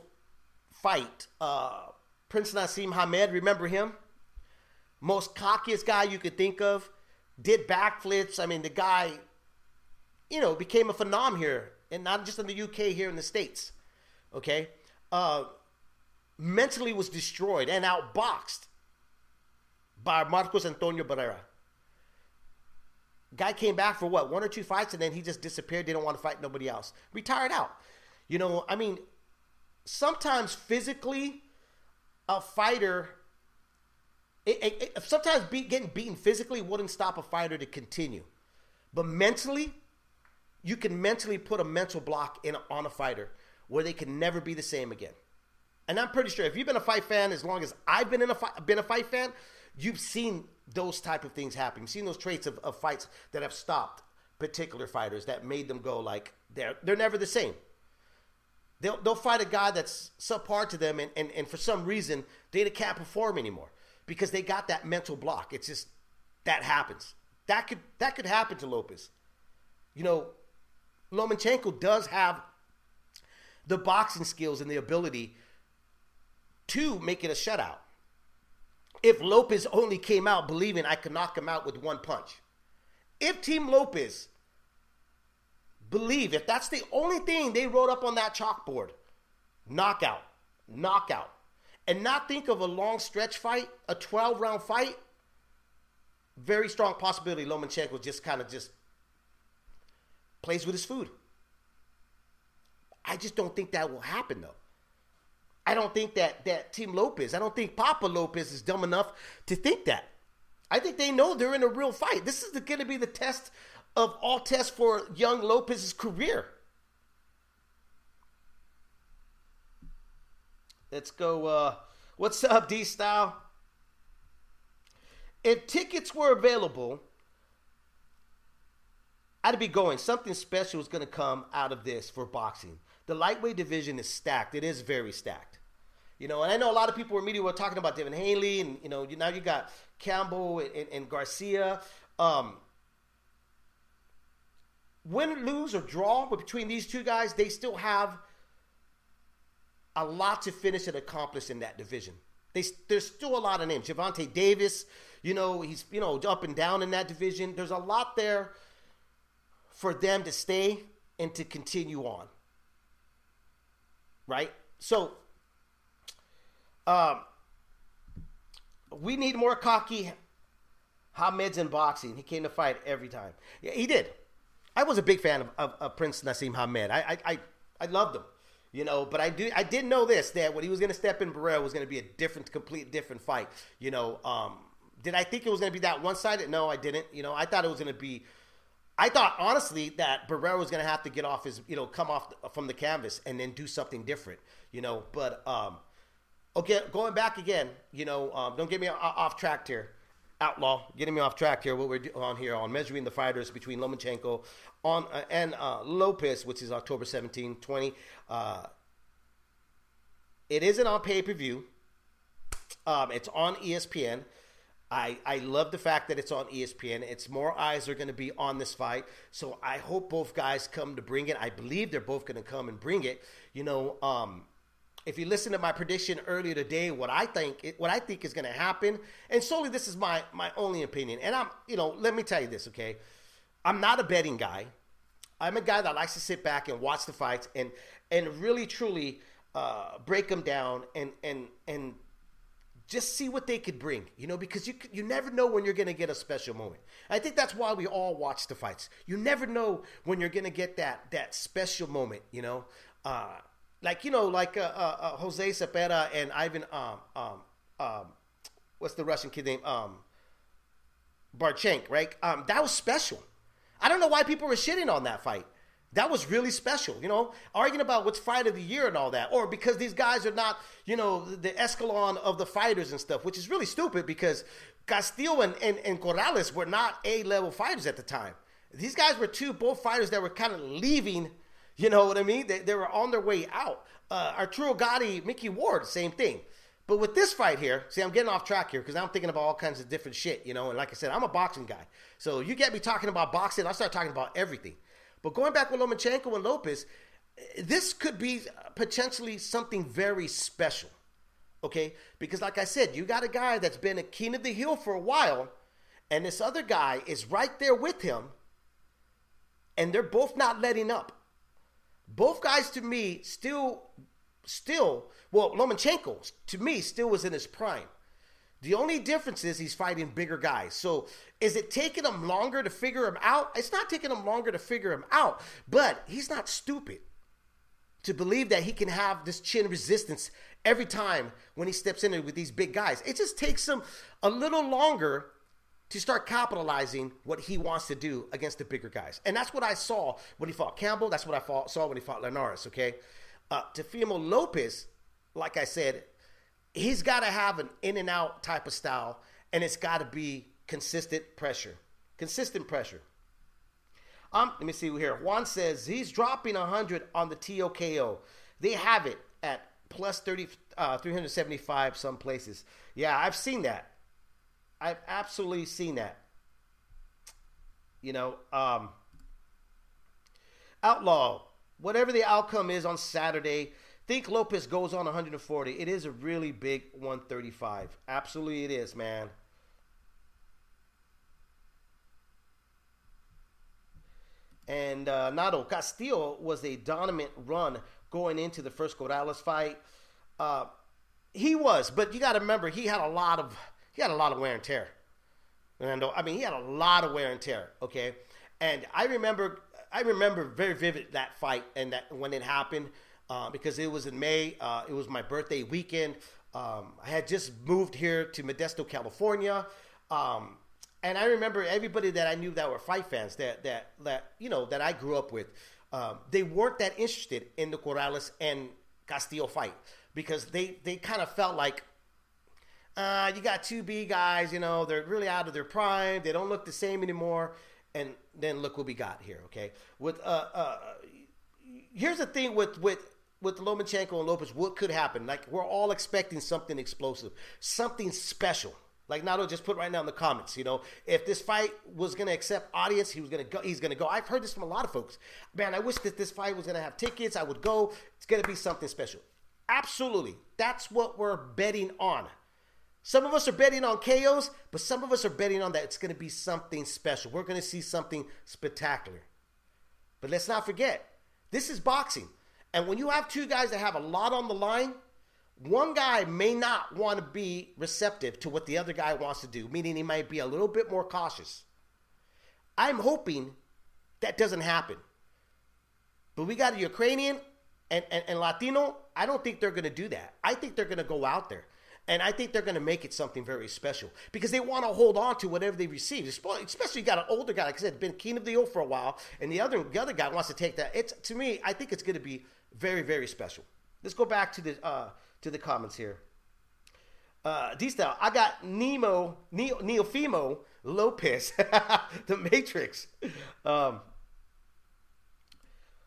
fight, uh, Prince Naseem Hamed, remember him? Most cockiest guy you could think of, did backflips. I mean, the guy, you know, became a phenom here, and not just in the UK, here in the States. Okay? Uh, mentally was destroyed and outboxed by Marcos Antonio Barrera. Guy came back for what, one or two fights, and then he just disappeared. Didn't want to fight nobody else. Retired out. You know, I mean, sometimes physically, a fighter it, it, it, sometimes be, getting beaten physically wouldn't stop a fighter to continue, but mentally, you can mentally put a mental block in on a fighter where they can never be the same again. And I'm pretty sure if you've been a fight fan as long as I've been in a fight, been a fight fan, you've seen those type of things happen. You've seen those traits of, of fights that have stopped particular fighters that made them go like they're they're never the same. They'll they'll fight a guy that's subpar to them and, and, and for some reason they can't perform anymore because they got that mental block. It's just that happens. That could that could happen to Lopez. You know, Lomachenko does have the boxing skills and the ability to make it a shutout. If Lopez only came out believing I could knock him out with one punch. If Team Lopez believe, if that's the only thing they wrote up on that chalkboard, knockout, knockout, and not think of a long stretch fight, a 12 round fight, very strong possibility Lomachenko just kind of just plays with his food. I just don't think that will happen though. I don't think that that Team Lopez, I don't think Papa Lopez is dumb enough to think that. I think they know they're in a real fight. This is going to be the test of all tests for young Lopez's career. Let's go. Uh, what's up, D Style? If tickets were available, I'd be going. Something special is going to come out of this for boxing. The lightweight division is stacked. It is very stacked. You know, and I know a lot of people were media were talking about Devin Haney, and you know, now you got Campbell and, and Garcia. Um, win, lose, or draw but between these two guys, they still have a lot to finish and accomplish in that division. They, there's still a lot of names. Gervonta Davis, you know, he's you know up and down in that division. There's a lot there for them to stay and to continue on. Right? So um, we need more cocky Hamed's in boxing. He came to fight every time. Yeah, he did. I was a big fan of, of, of Prince Naseem Hamed. I, I, I, I loved him. You know, but I do I did know this that when he was going to step in Barrera was going to be a different, complete different fight. You know, um, did I think it was going to be that one sided? No, I didn't. You know, I thought it was going to be. I thought honestly that Barrera was going to have to get off his, you know, come off from the canvas and then do something different. You know, but um, okay, going back again. You know, um, don't get me off track here. Outlaw, getting me off track here. What we're on here on measuring the fighters between Lomachenko on uh, and uh, Lopez, which is October 17, 20. Uh, it isn't on pay per view. Um, it's on ESPN. I, I love the fact that it's on ESPN. It's more eyes are going to be on this fight. So I hope both guys come to bring it. I believe they're both going to come and bring it. You know, um, if you listen to my prediction earlier today, what I think what I think is going to happen, and solely this is my my only opinion. And I'm you know let me tell you this, okay? I'm not a betting guy. I'm a guy that likes to sit back and watch the fights and and really truly uh, break them down and and and just see what they could bring, you know, because you you never know when you're going to get a special moment. I think that's why we all watch the fights. You never know when you're going to get that that special moment, you know. Uh, like you know, like uh, uh, uh, Jose Cepeda and Ivan, um, um, um, what's the Russian kid name? Um, Baranchyk, right? Um, that was special. I don't know why people were shitting on that fight. That was really special, you know, arguing about what's fight of the year and all that, or because these guys are not, you know, the escalon of the fighters and stuff, which is really stupid because Castillo and, and, and Corrales were not A level fighters at the time. These guys were two both fighters that were kind of leaving, you know what I mean? They, they were on their way out. Uh, Arturo Gatti, Micky Ward, same thing. But with this fight here, see, I'm getting off track here because I'm thinking about all kinds of different shit, you know. And like I said, I'm a boxing guy, so you get me talking about boxing, I start talking about everything. But going back with Lomachenko and Lopez, this could be potentially something very special, okay? Because like I said, you got a guy that's been a king of the hill for a while, and this other guy is right there with him, and they're both not letting up. Both guys, to me, still, still, well, Lomachenko, to me, still was in his prime. The only difference is he's fighting bigger guys. So is it taking him longer to figure him out? It's not taking him longer to figure him out, but he's not stupid to believe that he can have this chin resistance every time when he steps in with these big guys. It just takes him a little longer to start capitalizing what he wants to do against the bigger guys. And that's what I saw when he fought Campbell. That's what I fought, saw when he fought Linares, okay? Uh, Teofimo Lopez, like I said, he's got to have an in and out type of style, and it's got to be consistent pressure. Consistent pressure. Um, let me see here. Juan says he's dropping 100 on the TOKO. They have it at plus 30, uh, 375 some places. Yeah, I've seen that. I've absolutely seen that. You know, um, Outlaw, whatever the outcome is on Saturday, think Lopez goes on 140. It is a really big 135. Absolutely, it is, man. And uh, Nato Castillo was a dominant run going into the first Corrales fight. Uh, he was, but you got to remember he had a lot of he had a lot of wear and tear. And I mean, he had a lot of wear and tear. Okay, and I remember I remember very vivid that fight and that when it happened uh, because it was in May. Uh, it was my birthday weekend. Um, I had just moved here to Modesto, California. Um, and I remember everybody that I knew that were fight fans that that that you know that I grew up with, um, they weren't that interested in the Corrales and Castillo fight because they they kind of felt like uh, you got two B guys, you know, they're really out of their prime. They don't look the same anymore. And then look what we got here. Okay, with uh, uh, here's the thing with with with Lomachenko and Lopez, what could happen? Like we're all expecting something explosive, something special. Like Nato just put right now in the comments, you know, if this fight was gonna accept audience, he was gonna go. He's gonna go. I've heard this from a lot of folks. Man, I wish that this fight was gonna have tickets. I would go. It's gonna be something special. Absolutely, that's what we're betting on. Some of us are betting on KOs, but some of us are betting on that it's going to be something special. We're going to see something spectacular. But let's not forget, this is boxing. And when you have two guys that have a lot on the line, one guy may not want to be receptive to what the other guy wants to do, meaning he might be a little bit more cautious. I'm hoping that doesn't happen. But we got a Ukrainian and, and, and Latino. I don't think they're going to do that. I think they're going to go out there. And I think they're going to make it something very special because they want to hold on to whatever they receive. Especially you got an older guy, like I said, been king of the old for a while, and the other the other guy wants to take that. It's to me, I think it's going to be very very special. Let's go back to the uh, to the comments here. Uh, D style, I got Nemo Neo, Neofimo Lopez, the Matrix. Um,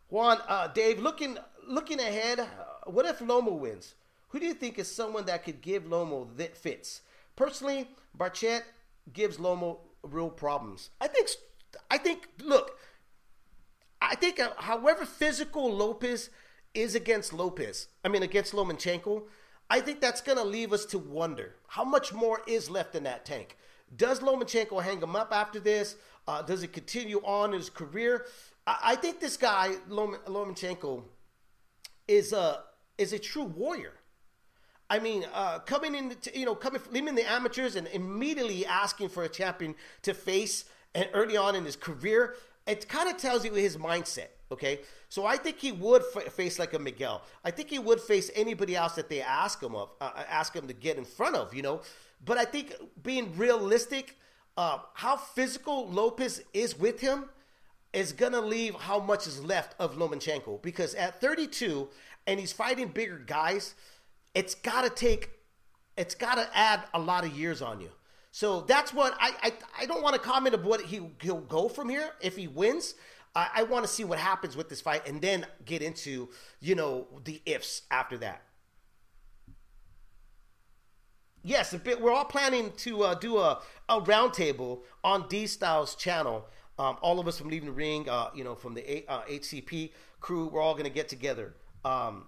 Juan, uh, Dave, looking looking ahead, uh, what if Lomo wins? Who do you think is someone that could give Lomo that fits? Personally, Barchett gives Lomo real problems. I think. I think. Look, I think. Uh, however physical Lopez is against Lopez, I mean against Lomachenko, I think that's going to leave us to wonder how much more is left in that tank. Does Lomachenko hang him up after this? Uh, does it continue on in his career? I, I think this guy Lom- Lomachenko is a is a true warrior. I mean, uh, coming in, to, you know, coming leaving the amateurs and immediately asking for a champion to face, and early on in his career, it kind of tells you his mindset. Okay, so I think he would f- face like a Miguel. I think he would face anybody else that they ask him of, uh, ask him to get in front of. You know, but I think being realistic, uh, how physical Lopez is with him is gonna leave how much is left of Lomachenko because at 32 and he's fighting bigger guys it's got to take, it's got to add a lot of years on you. So that's what I I, I don't want to comment of what he he'll go from here if he wins. I, I want to see what happens with this fight and then get into you know the ifs after that. Yes, a bit, we're all planning to uh, do a, a roundtable on D Styles' channel. Um, all of us from Leave it in the Ring, uh, you know, from the uh, HCP crew, we're all going to get together. Um,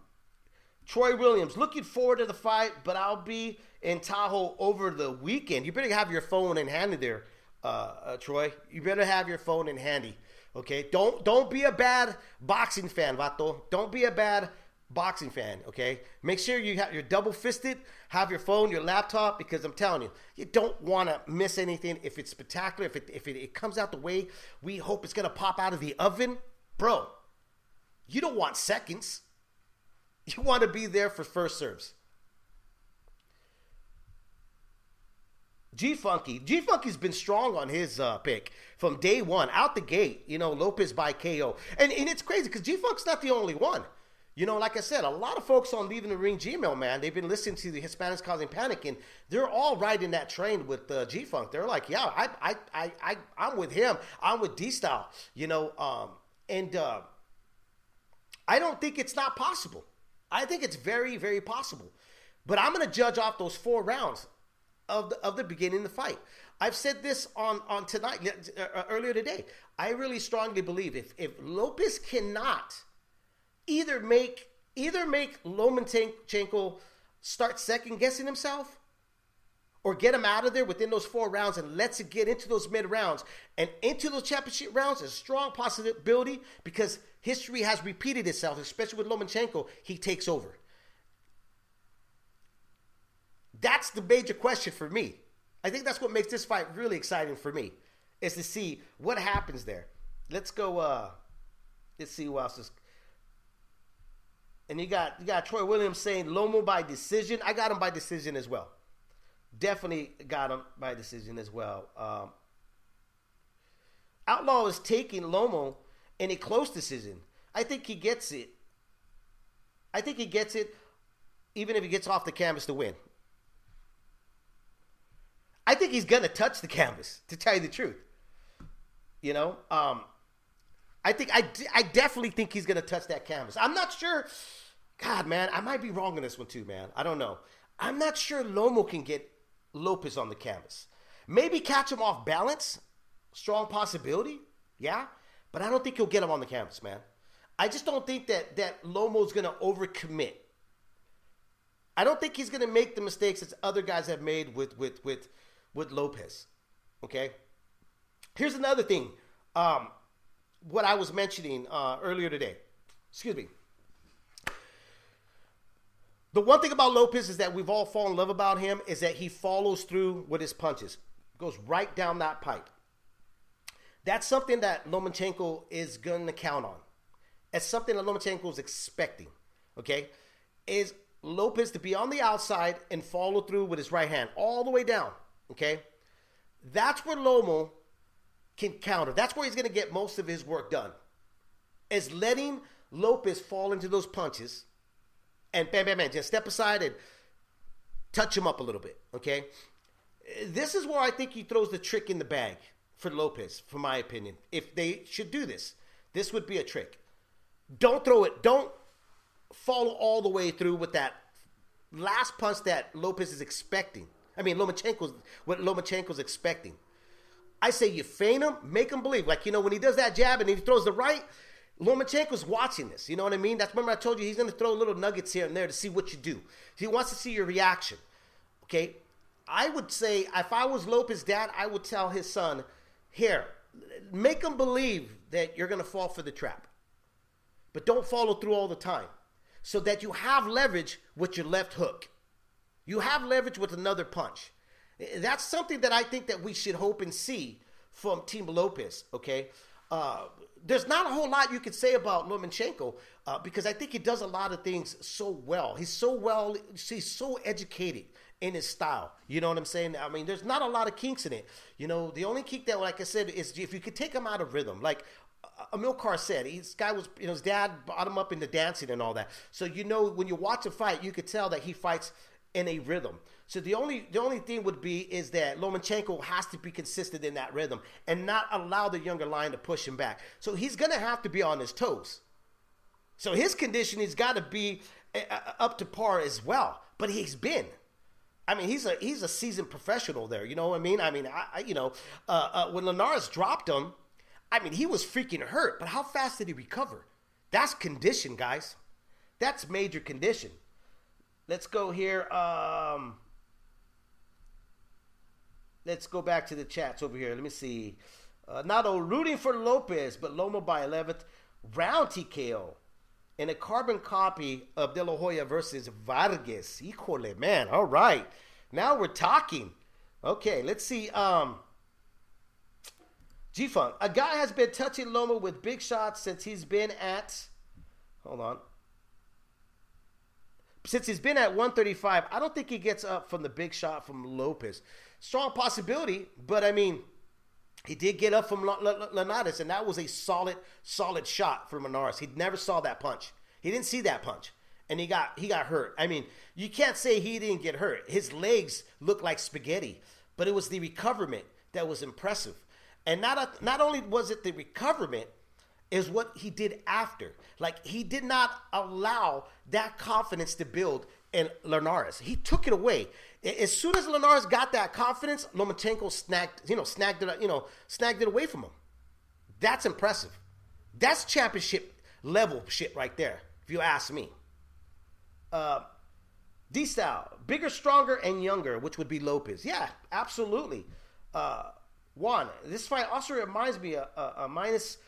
Troy Williams, looking forward to the fight, but I'll be in Tahoe over the weekend. You better have your phone in handy there, uh, uh, Troy. You better have your phone in handy. Okay, don't don't be a bad boxing fan, Vato. Don't be a bad boxing fan. Okay, make sure you have you're double fisted. Have your phone, your laptop, because I'm telling you, you don't want to miss anything. If it's spectacular, if it if it, it comes out the way we hope it's gonna pop out of the oven, bro, you don't want seconds. You want to be there for first serves. G Funky, G Funky's been strong on his uh, pick from day one, out the gate. You know, Lopez by KO, and and it's crazy because G Funk's not the only one. You know, like I said, a lot of folks on Leave it in the Ring Gmail, man, they've been listening to the Hispanics causing panic, and they're all riding that train with uh, G Funk. They're like, yeah, I, I, I, I, I'm with him. I'm with D Style. You know, um, and uh, I don't think it's not possible. I think it's very, very possible. But I'm going to judge off those four rounds of the, of the beginning of the fight. I've said this on, on tonight, uh, earlier today. I really strongly believe if, if Lopez cannot either make either make Lomachenko start second guessing himself or get him out of there within those four rounds and lets it get into those mid rounds and into those championship rounds, is a strong possibility because history has repeated itself, especially with Lomachenko, he takes over. That's the major question for me. I think that's what makes this fight really exciting for me, is to see what happens there. Let's go. Uh, let's see who else is. And you got you got Troy Williams saying Lomo by decision. I got him by decision as well. Definitely got him by decision as well. Um, Outlaw is taking Lomo in a close decision. I think he gets it. I think he gets it even if he gets off the canvas to win. I think he's to touch the canvas, to tell you the truth. You know, um, I think I, I definitely think he's to touch that canvas. I'm not sure. God, man, I might be wrong on this one too, man. I don't know. I'm not sure Lomo can get Lopez on the canvas. Maybe catch him off balance. Strong possibility. Yeah. But I don't think he'll get him on the canvas, man. I just don't think that that Lomo's going to overcommit. I don't think he's going to make the mistakes that other guys have made with with with with Lopez. Okay. Here's another thing. Um, what I was mentioning uh, earlier today. Excuse me. The one thing about Lopez is that we've all fallen in love about him is that he follows through with his punches, goes right down that pipe. That's something that Lomachenko is going to count on. It's something that Lomachenko is expecting. Okay, is Lopez to be on the outside and follow through with his right hand all the way down. Okay, that's where Lomo can counter. That's where he's going to get most of his work done. Is letting Lopez fall into those punches and bam, bam, bam, just step aside and touch him up a little bit. Okay, this is where I think he throws the trick in the bag for Lopez, for my opinion. If they should do this, this would be a trick. Don't throw it. Don't follow all the way through with that last punch that Lopez is expecting. I mean, Lomachenko's what Lomachenko's expecting. I say you feign him, make him believe. Like you know when he does that jab and he throws the right, Lomachenko's watching this. You know what I mean? That's remember I told you he's going to throw little nuggets here and there to see what you do. He wants to see your reaction. Okay, I would say if I was Lopez's dad, I would tell his son, here, make him believe that you're going to fall for the trap, but don't follow through all the time, so that you have leverage with your left hook. You have leverage with another punch. That's something that I think that we should hope and see from Team Lopez. Okay, uh, there's not a whole lot you could say about Lomachenko uh, because I think he does a lot of things so well. He's so well, he's so educated in his style. You know what I'm saying? I mean, there's not a lot of kinks in it. You know, the only kink that, like I said, is if you could take him out of rhythm, like. Amilcar said, this guy was, you know, his dad brought him up into dancing and all that. So you know, when you watch a fight, you could tell that he fights in a rhythm. So the only the only thing would be is that Lomachenko has to be consistent in that rhythm and not allow the younger line to push him back. So he's gonna have to be on his toes. So his conditioning's got to be uh, up to par as well. But he's been. I mean, he's a he's a seasoned professional there. You know what I mean? I mean, I, I you know, uh, uh, when Linares dropped him, I mean, he was freaking hurt. But how fast did he recover? That's condition, guys. That's major condition. Let's go here. Um, let's go back to the chats over here. Let me see. Uh, not only rooting for Lopez, but Loma by 11th round TKO and a carbon copy of De La Hoya versus Vargas. Híjole, man. All right. Now we're talking. Okay, let's see. Um, G Funk. A guy has been touching Loma with big shots since he's been at. Hold on since he's been at 135, I don't think he gets up from the big shot from Lopez. Strong possibility, but I mean, he did get up from Linares, and that was a solid, solid shot for Linares. He never saw that punch. He didn't see that punch, and he got he got hurt. I mean, you can't say he didn't get hurt. His legs looked like spaghetti, but it was the recoverment that was impressive. And not not only was it the recoverment, is what he did after. Like he did not allow that confidence to build in Linares. He took it away. As soon as Linares got that confidence, Lomachenko snagged, you know, snagged it, you know, snagged it away from him. That's impressive. That's championship level shit right there, if you ask me. Uh, D style, bigger, stronger, and younger, which would be Lopez. Yeah, absolutely. Uh, Juan, this fight also reminds me of a, a minus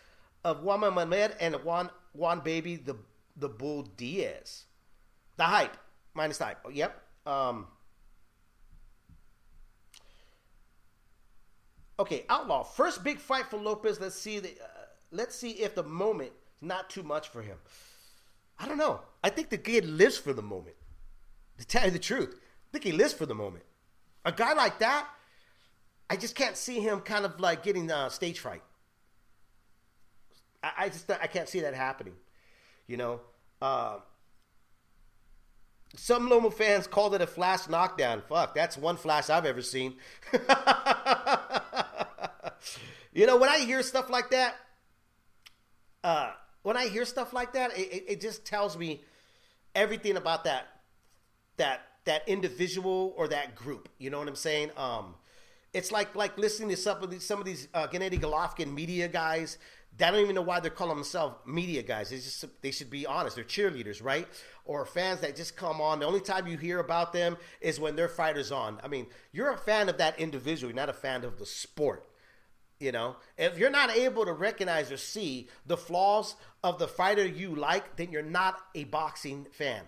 of Juan Mamed and Juan Juan Baby the the Bull Diaz. The hype minus the hype. Yep. Um, okay, Outlaw. First big fight for Lopez. Let's see the. Uh, let's see if the moment is not too much for him. I don't know. I think the kid lives for the moment. To tell you the truth, I think he lives for the moment. A guy like that, I just can't see him kind of like getting uh, stage fright. I, I just I can't see that happening. You know, uh, some Loma fans called it a flash knockdown. Fuck, that's one flash I've ever seen. you know, when I hear stuff like that, uh, when I hear stuff like that, it, it just tells me everything about that that that individual or that group. You know what I'm saying? Um, it's like like listening to some of these some of these uh, Gennady Golovkin media guys they don't even know why they're calling themselves media guys. They just they should be honest. They're cheerleaders, right? Or fans that just come on. The only time you hear about them is when their fighter's on. I mean, you're a fan of that individual, you're not a fan of the sport. You know, if you're not able to recognize or see the flaws of the fighter you like, then you're not a boxing fan.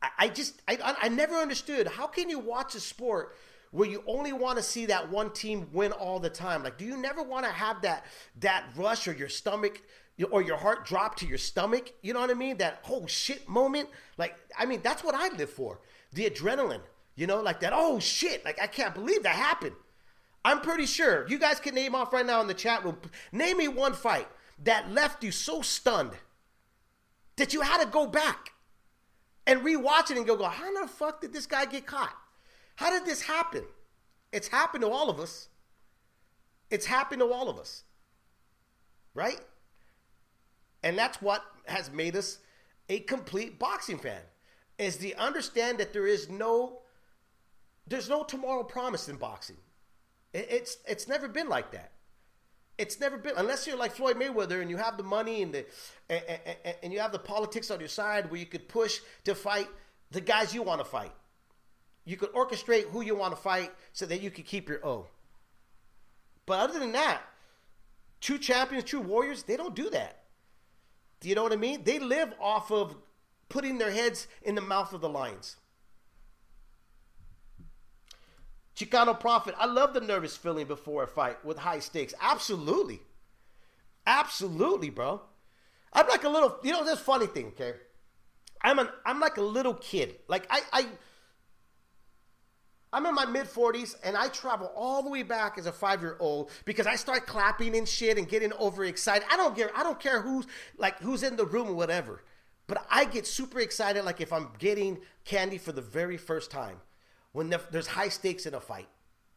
I, I just I, I I never understood how can you watch a sport where you only want to see that one team win all the time? Like, do you never want to have that that rush or your stomach or your heart drop to your stomach? You know what I mean? That oh shit moment. Like, I mean, that's what I live for. The adrenaline. You know, like that. Oh shit! Like I can't believe that happened. I'm pretty sure you guys can name off right now in the chat room. Name me one fight that left you so stunned that you had to go back and rewatch it and go, go, how the fuck did this guy get caught? How did this happen? It's happened to all of us. It's happened to all of us. Right? And that's what has made us a complete boxing fan. Is the understand that there is no there's no tomorrow promise in boxing. It's it's never been like that. It's never been unless you're like Floyd Mayweather and you have the money and the and, and, and you have the politics on your side where you could push to fight the guys you want to fight. You could orchestrate who you want to fight so that you could keep your O. But other than that, true champions, true warriors, they don't do that. Do you know what I mean? They live off of putting their heads in the mouth of the lions. Chicano Prophet, I love the nervous feeling before a fight with high stakes. Absolutely. Absolutely, bro. I'm like a little, you know, this funny thing, okay? I'm an I'm like a little kid. Like I I I'm in my mid 40s and I travel all the way back as a 5-year-old because I start clapping and shit and getting overexcited. I don't care I don't care who's like who's in the room or whatever. But I get super excited like if I'm getting candy for the very first time when there's high stakes in a fight.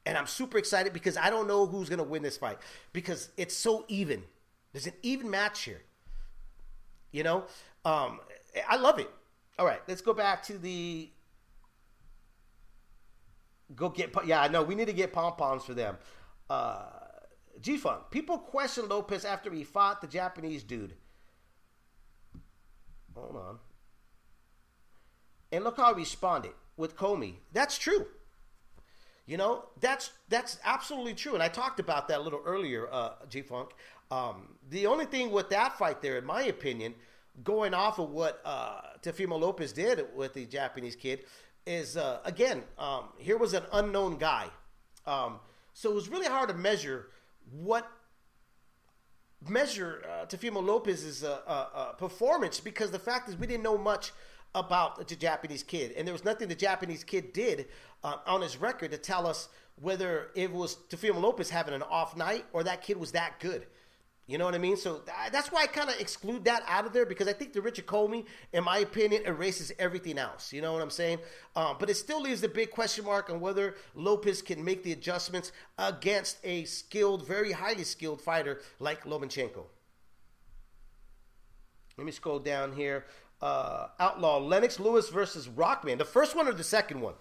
And I'm super excited because I don't know who's going to win this fight because it's so even. There's an even match here. You know, um, I love it. All right, let's go back to the. Go get yeah. I know we need to get pom poms for them. Uh, G Funk. People question Lopez after he fought the Japanese dude. Hold on. And look how he responded with Commey. That's true. You know, that's that's absolutely true. And I talked about that a little earlier, uh, G Funk. Um, the only thing with that fight there, in my opinion, going off of what uh, Teofimo Lopez did with the Japanese kid, is uh, again, um, here was an unknown guy. Um, so it was really hard to measure what measure uh, Teofimo Lopez's uh, uh, uh, performance because the fact is we didn't know much about the Japanese kid, and there was nothing the Japanese kid did uh, on his record to tell us whether it was Teofimo Lopez having an off night or that kid was that good. You know what I mean? So th- that's why I kind of exclude that out of there because I think the Richard Commey, in my opinion, erases everything else. You know what I'm saying? Um, but it still leaves the big question mark on whether Lopez can make the adjustments against a skilled, very highly skilled fighter like Lomachenko. Let me scroll down here. Uh, Outlaw Lennox Lewis versus Rahman. The first one or the second one?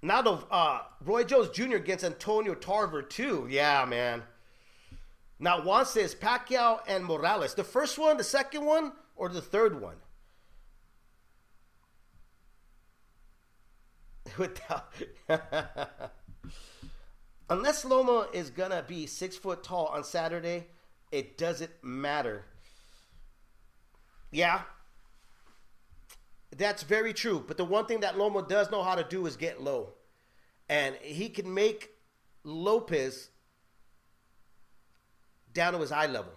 Now the uh, Roy Jones Jr. against Antonio Tarver too. Yeah, man. Now Juan says Pacquiao and Morales. The first one, the second one, or the third one? Without Unless Loma is gonna be six foot tall on Saturday, it doesn't matter. Yeah, that's very true. But the one thing that Loma does know how to do is get low. And he can make Lopez down to his eye level.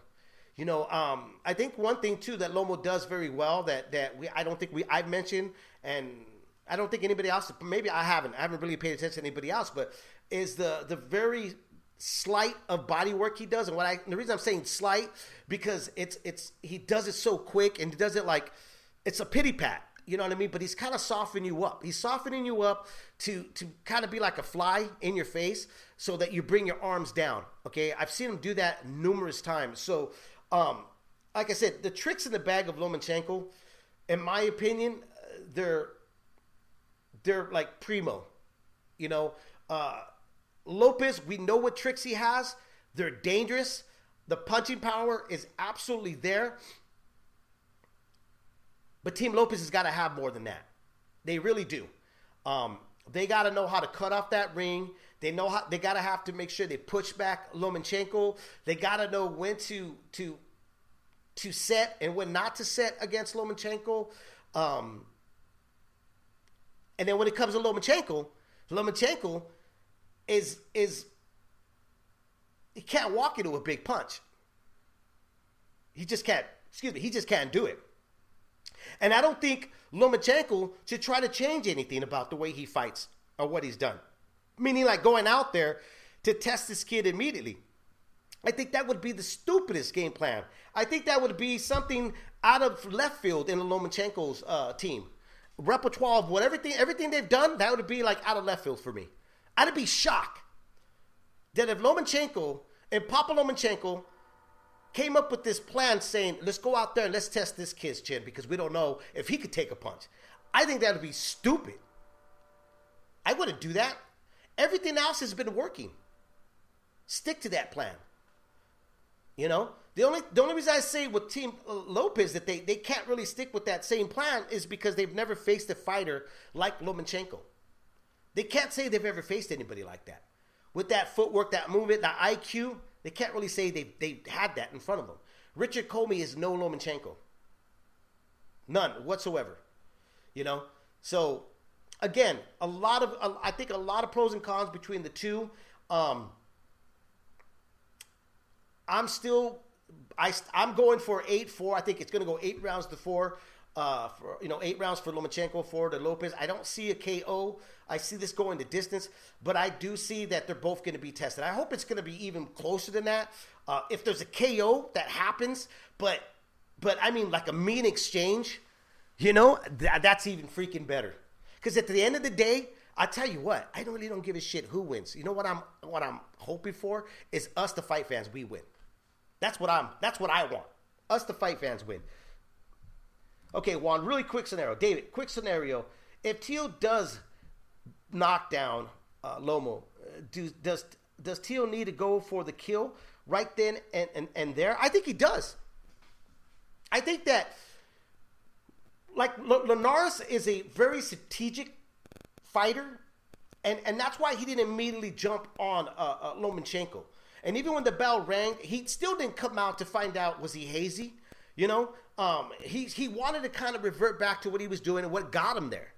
You know, um, I think one thing too that Lomo does very well that that we I don't think we I've mentioned and I don't think anybody else maybe I haven't I haven't really paid attention to anybody else, but is the the very slight of body work he does and what I the reason I'm saying slight because it's it's he does it so quick and he does it like it's a pity pat you know what I mean? But he's kind of softening you up. He's softening you up to to kind of be like a fly in your face, so that you bring your arms down. Okay, I've seen him do that numerous times. So, um, like I said, the tricks in the bag of Lomachenko, in my opinion, they're they're like primo. You know, uh, Lopez, we know what tricks he has. They're dangerous. The punching power is absolutely there. But Team Lopez has got to have more than that. They really do. Um, they got to know how to cut off that ring. They know how. They got to have to make sure they push back Lomachenko. They got to know when to to to set and when not to set against Lomachenko. Um, and then when it comes to Lomachenko, Lomachenko is is he can't walk into a big punch. He just can't. Excuse me. He just can't do it. And I don't think Lomachenko should try to change anything about the way he fights or what he's done. Meaning, like going out there to test this kid immediately. I think that would be the stupidest game plan. I think that would be something out of left field in Lomachenko's uh, team. Repertoire of what everything everything they've done, that would be like out of left field for me. I'd be shocked that if Lomachenko and Papa Lomachenko came up with this plan saying, let's go out there and let's test this kid's chin because we don't know if he could take a punch. I think that would be stupid. I wouldn't do that. Everything else has been working. Stick to that plan. You know, the only the only reason I say with Team Lopez that they, they can't really stick with that same plan is because they've never faced a fighter like Lomachenko. They can't say they've ever faced anybody like that. With that footwork, that movement, that IQ, they can't really say they they had that in front of them. Richard Commey is no Lomachenko. None whatsoever. You know? So again, a lot of I think a lot of pros and cons between the two. Um, I'm still, I I'm going for eight four. I think it's going to go eight rounds to four. Uh, for you know, eight rounds for Lomachenko, four to Lopez. I don't see a KO. I see this going the distance, but I do see that they're both going to be tested. I hope it's going to be even closer than that. Uh, if there's a KO that happens, but but I mean like a mean exchange, you know, th- that's even freaking better. Because at the end of the day, I tell you what, I really don't give a shit who wins. You know what I'm what I'm hoping for is us the fight fans we win. That's what I'm. That's what I want. Us the fight fans win. Okay, Juan. Really quick scenario, David. Quick scenario. If Teal does knock down uh, Lomo, uh, do, does does Teal need to go for the kill right then and, and, and there? I think he does. I think that like L- Linares is a very strategic fighter, and and that's why he didn't immediately jump on uh, uh, Lomachenko. And even when the bell rang, he still didn't come out to find out was he hazy. You know, um, he he wanted to kind of revert back to what he was doing and what got him there.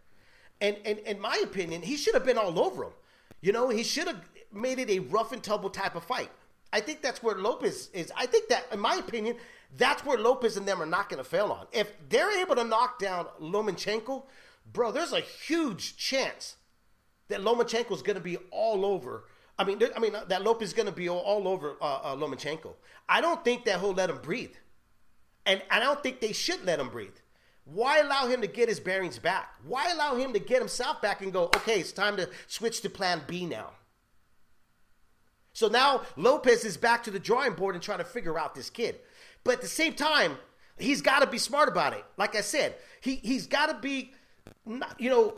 And and in my opinion, he should have been all over him. You know, he should have made it a rough and tumble type of fight. I think that's where Lopez is. I think that, in my opinion, that's where Lopez and them are not going to fail on. If they're able to knock down Lomachenko, bro, there's a huge chance that Lomachenko is going to be all over. I mean, I mean that Lopez is going to be all, over uh, uh, Lomachenko. I don't think that he'll let him breathe, and I don't think they should let him breathe. Why allow him to get his bearings back? Why allow him to get himself back and go? Okay, it's time to switch to Plan B now. So now Lopez is back to the drawing board and trying to figure out this kid. But at the same time, he's got to be smart about it. Like I said, he he's got to be, you know,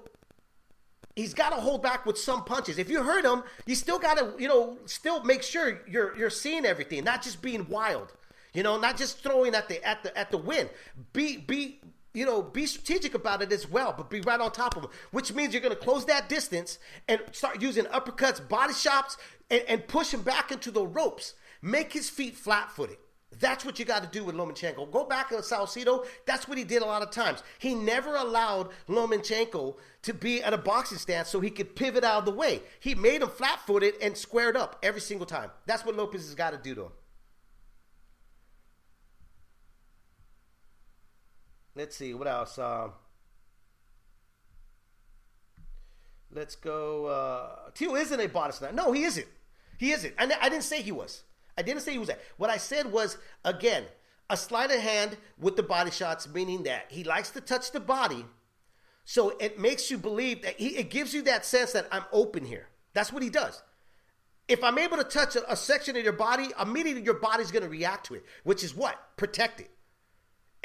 he's got to hold back with some punches. If you hurt him, you still got to, you know, still make sure you're you're seeing everything, not just being wild. You know, not just throwing at the at the at the win. Be be you know, be strategic about it as well, but be right on top of him, which means you're going to close that distance and start using uppercuts, body shots, and, and push him back into the ropes. Make his feet flat footed. That's what you got to do with Lomachenko. Go back to Salido. That's what he did a lot of times. He never allowed Lomachenko to be at a boxing stance so he could pivot out of the way. He made him flat footed and squared up every single time. That's what Lopez has got to do to him. Let's see what else. Uh, let's go. Uh, isn't a slam. No, he isn't. He isn't. I, I didn't say he was. I didn't say he was that. What I said was again a sleight of hand with the body shots, meaning that he likes to touch the body, so it makes you believe that he, it gives you that sense that I'm open here. That's what he does. If I'm able to touch a, a section of your body, immediately your body's going to react to it, which is what protect it.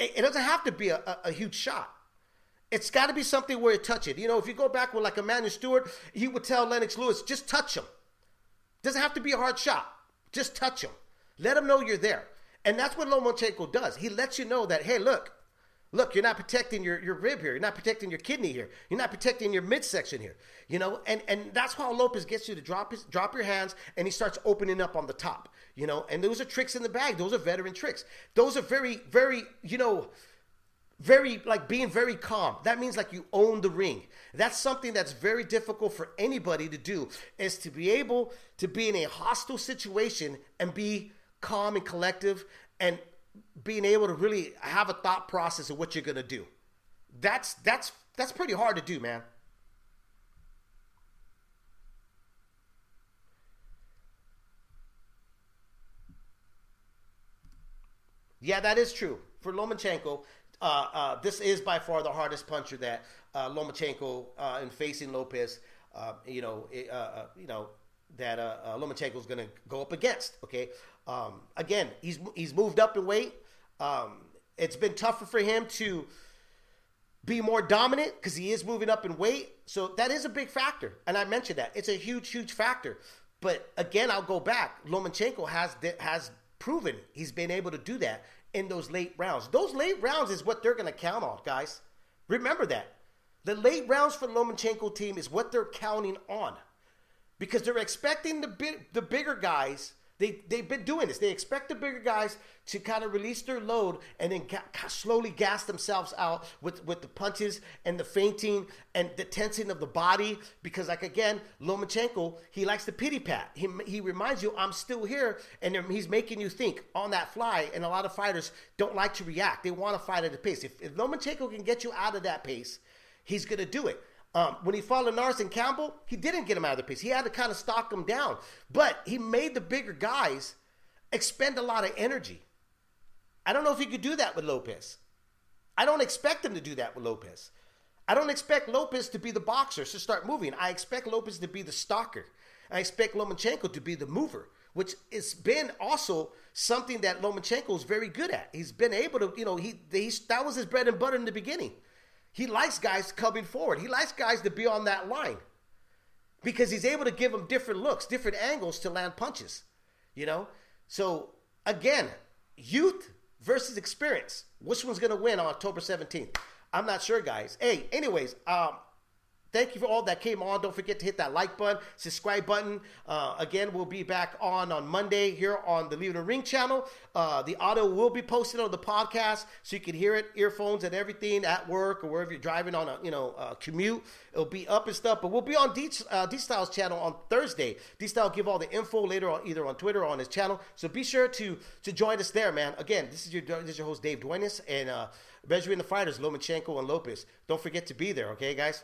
It, doesn't have to be a, a, a huge shot. It's got to be something where you touch it. You know, if you go back with like Emanuel Steward, he would tell Lennox Lewis, just touch him. Doesn't have to be a hard shot. Just touch him. Let him know you're there. And that's what Lomachenko does. He lets you know that, hey, look, look, you're not protecting your, your rib here. You're not protecting your kidney here. You're not protecting your midsection here. You know, and, and that's how Lopez gets you to drop his drop your hands and he starts opening up on the top. You know, and those are tricks in the bag. Those are veteran tricks. Those are very, very, you know, very like being very calm. That means like you own the ring. That's something that's very difficult for anybody to do is to be able to be in a hostile situation and be calm and collective and being able to really have a thought process of what you're to do. That's that's that's pretty hard to do, man. Yeah, that is true. For Lomachenko, uh, uh, this is by far the hardest puncher that uh, Lomachenko uh, in facing Lopez, uh, you know, uh, uh, you know that Lomachenko is going to go up against. Okay, um, again, he's he's moved up in weight. Um, it's been tougher for him to be more dominant because he is moving up in weight. So that is a big factor, and I mentioned that it's a huge, huge factor. But again, I'll go back. Lomachenko has has proven he's been able to do that in those late rounds. Those late rounds is what they're going to count on, guys. Remember that. The late rounds for Lomachenko team is what they're counting on because they're expecting the big, the bigger guys. They they've been doing this. They expect the bigger guys to kind of release their load and then ga- slowly gas themselves out with with the punches and the feinting and the tensing of the body. Because like again, Lomachenko he likes the pity pat. He he reminds you I'm still here, and he's making you think on that fly. And a lot of fighters don't like to react. They want to fight at a pace. If, if Lomachenko can get you out of that pace, he's gonna do it. Um, when he fought Linares and Campbell, he didn't get him out of the pace. He had to kind of stock him down. But he made the bigger guys expend a lot of energy. I don't know if he could do that with Lopez. I don't expect him to do that with Lopez. I don't expect Lopez to be the boxer to start moving. I expect Lopez to be the stalker. I expect Lomachenko to be the mover, which has been also something that Lomachenko is very good at. He's been able to, you know, he, he that was his bread and butter in the beginning. He likes guys coming forward. He likes guys to be on that line because he's able to give them different looks, different angles to land punches. You know, so again, youth versus experience. Which one's going to win on October seventeenth? I'm not sure, guys. Hey, anyways, um, Thank you for all that came on. Don't forget to hit that like button, subscribe button. Uh, again, we'll be back on on Monday here on the Leave It a Ring channel. Uh, the audio will be posted on the podcast, so you can hear it, earphones and everything at work or wherever you're driving on a you know a commute. It'll be up and stuff. But we'll be on D, uh, D Styles channel on Thursday. D Style give all the info later on either on Twitter or on his channel. So be sure to to join us there, man. Again, this is your this is your host Dave Duenez and uh, measuring the fighters Lomachenko and Lopez. Don't forget to be there, okay, guys.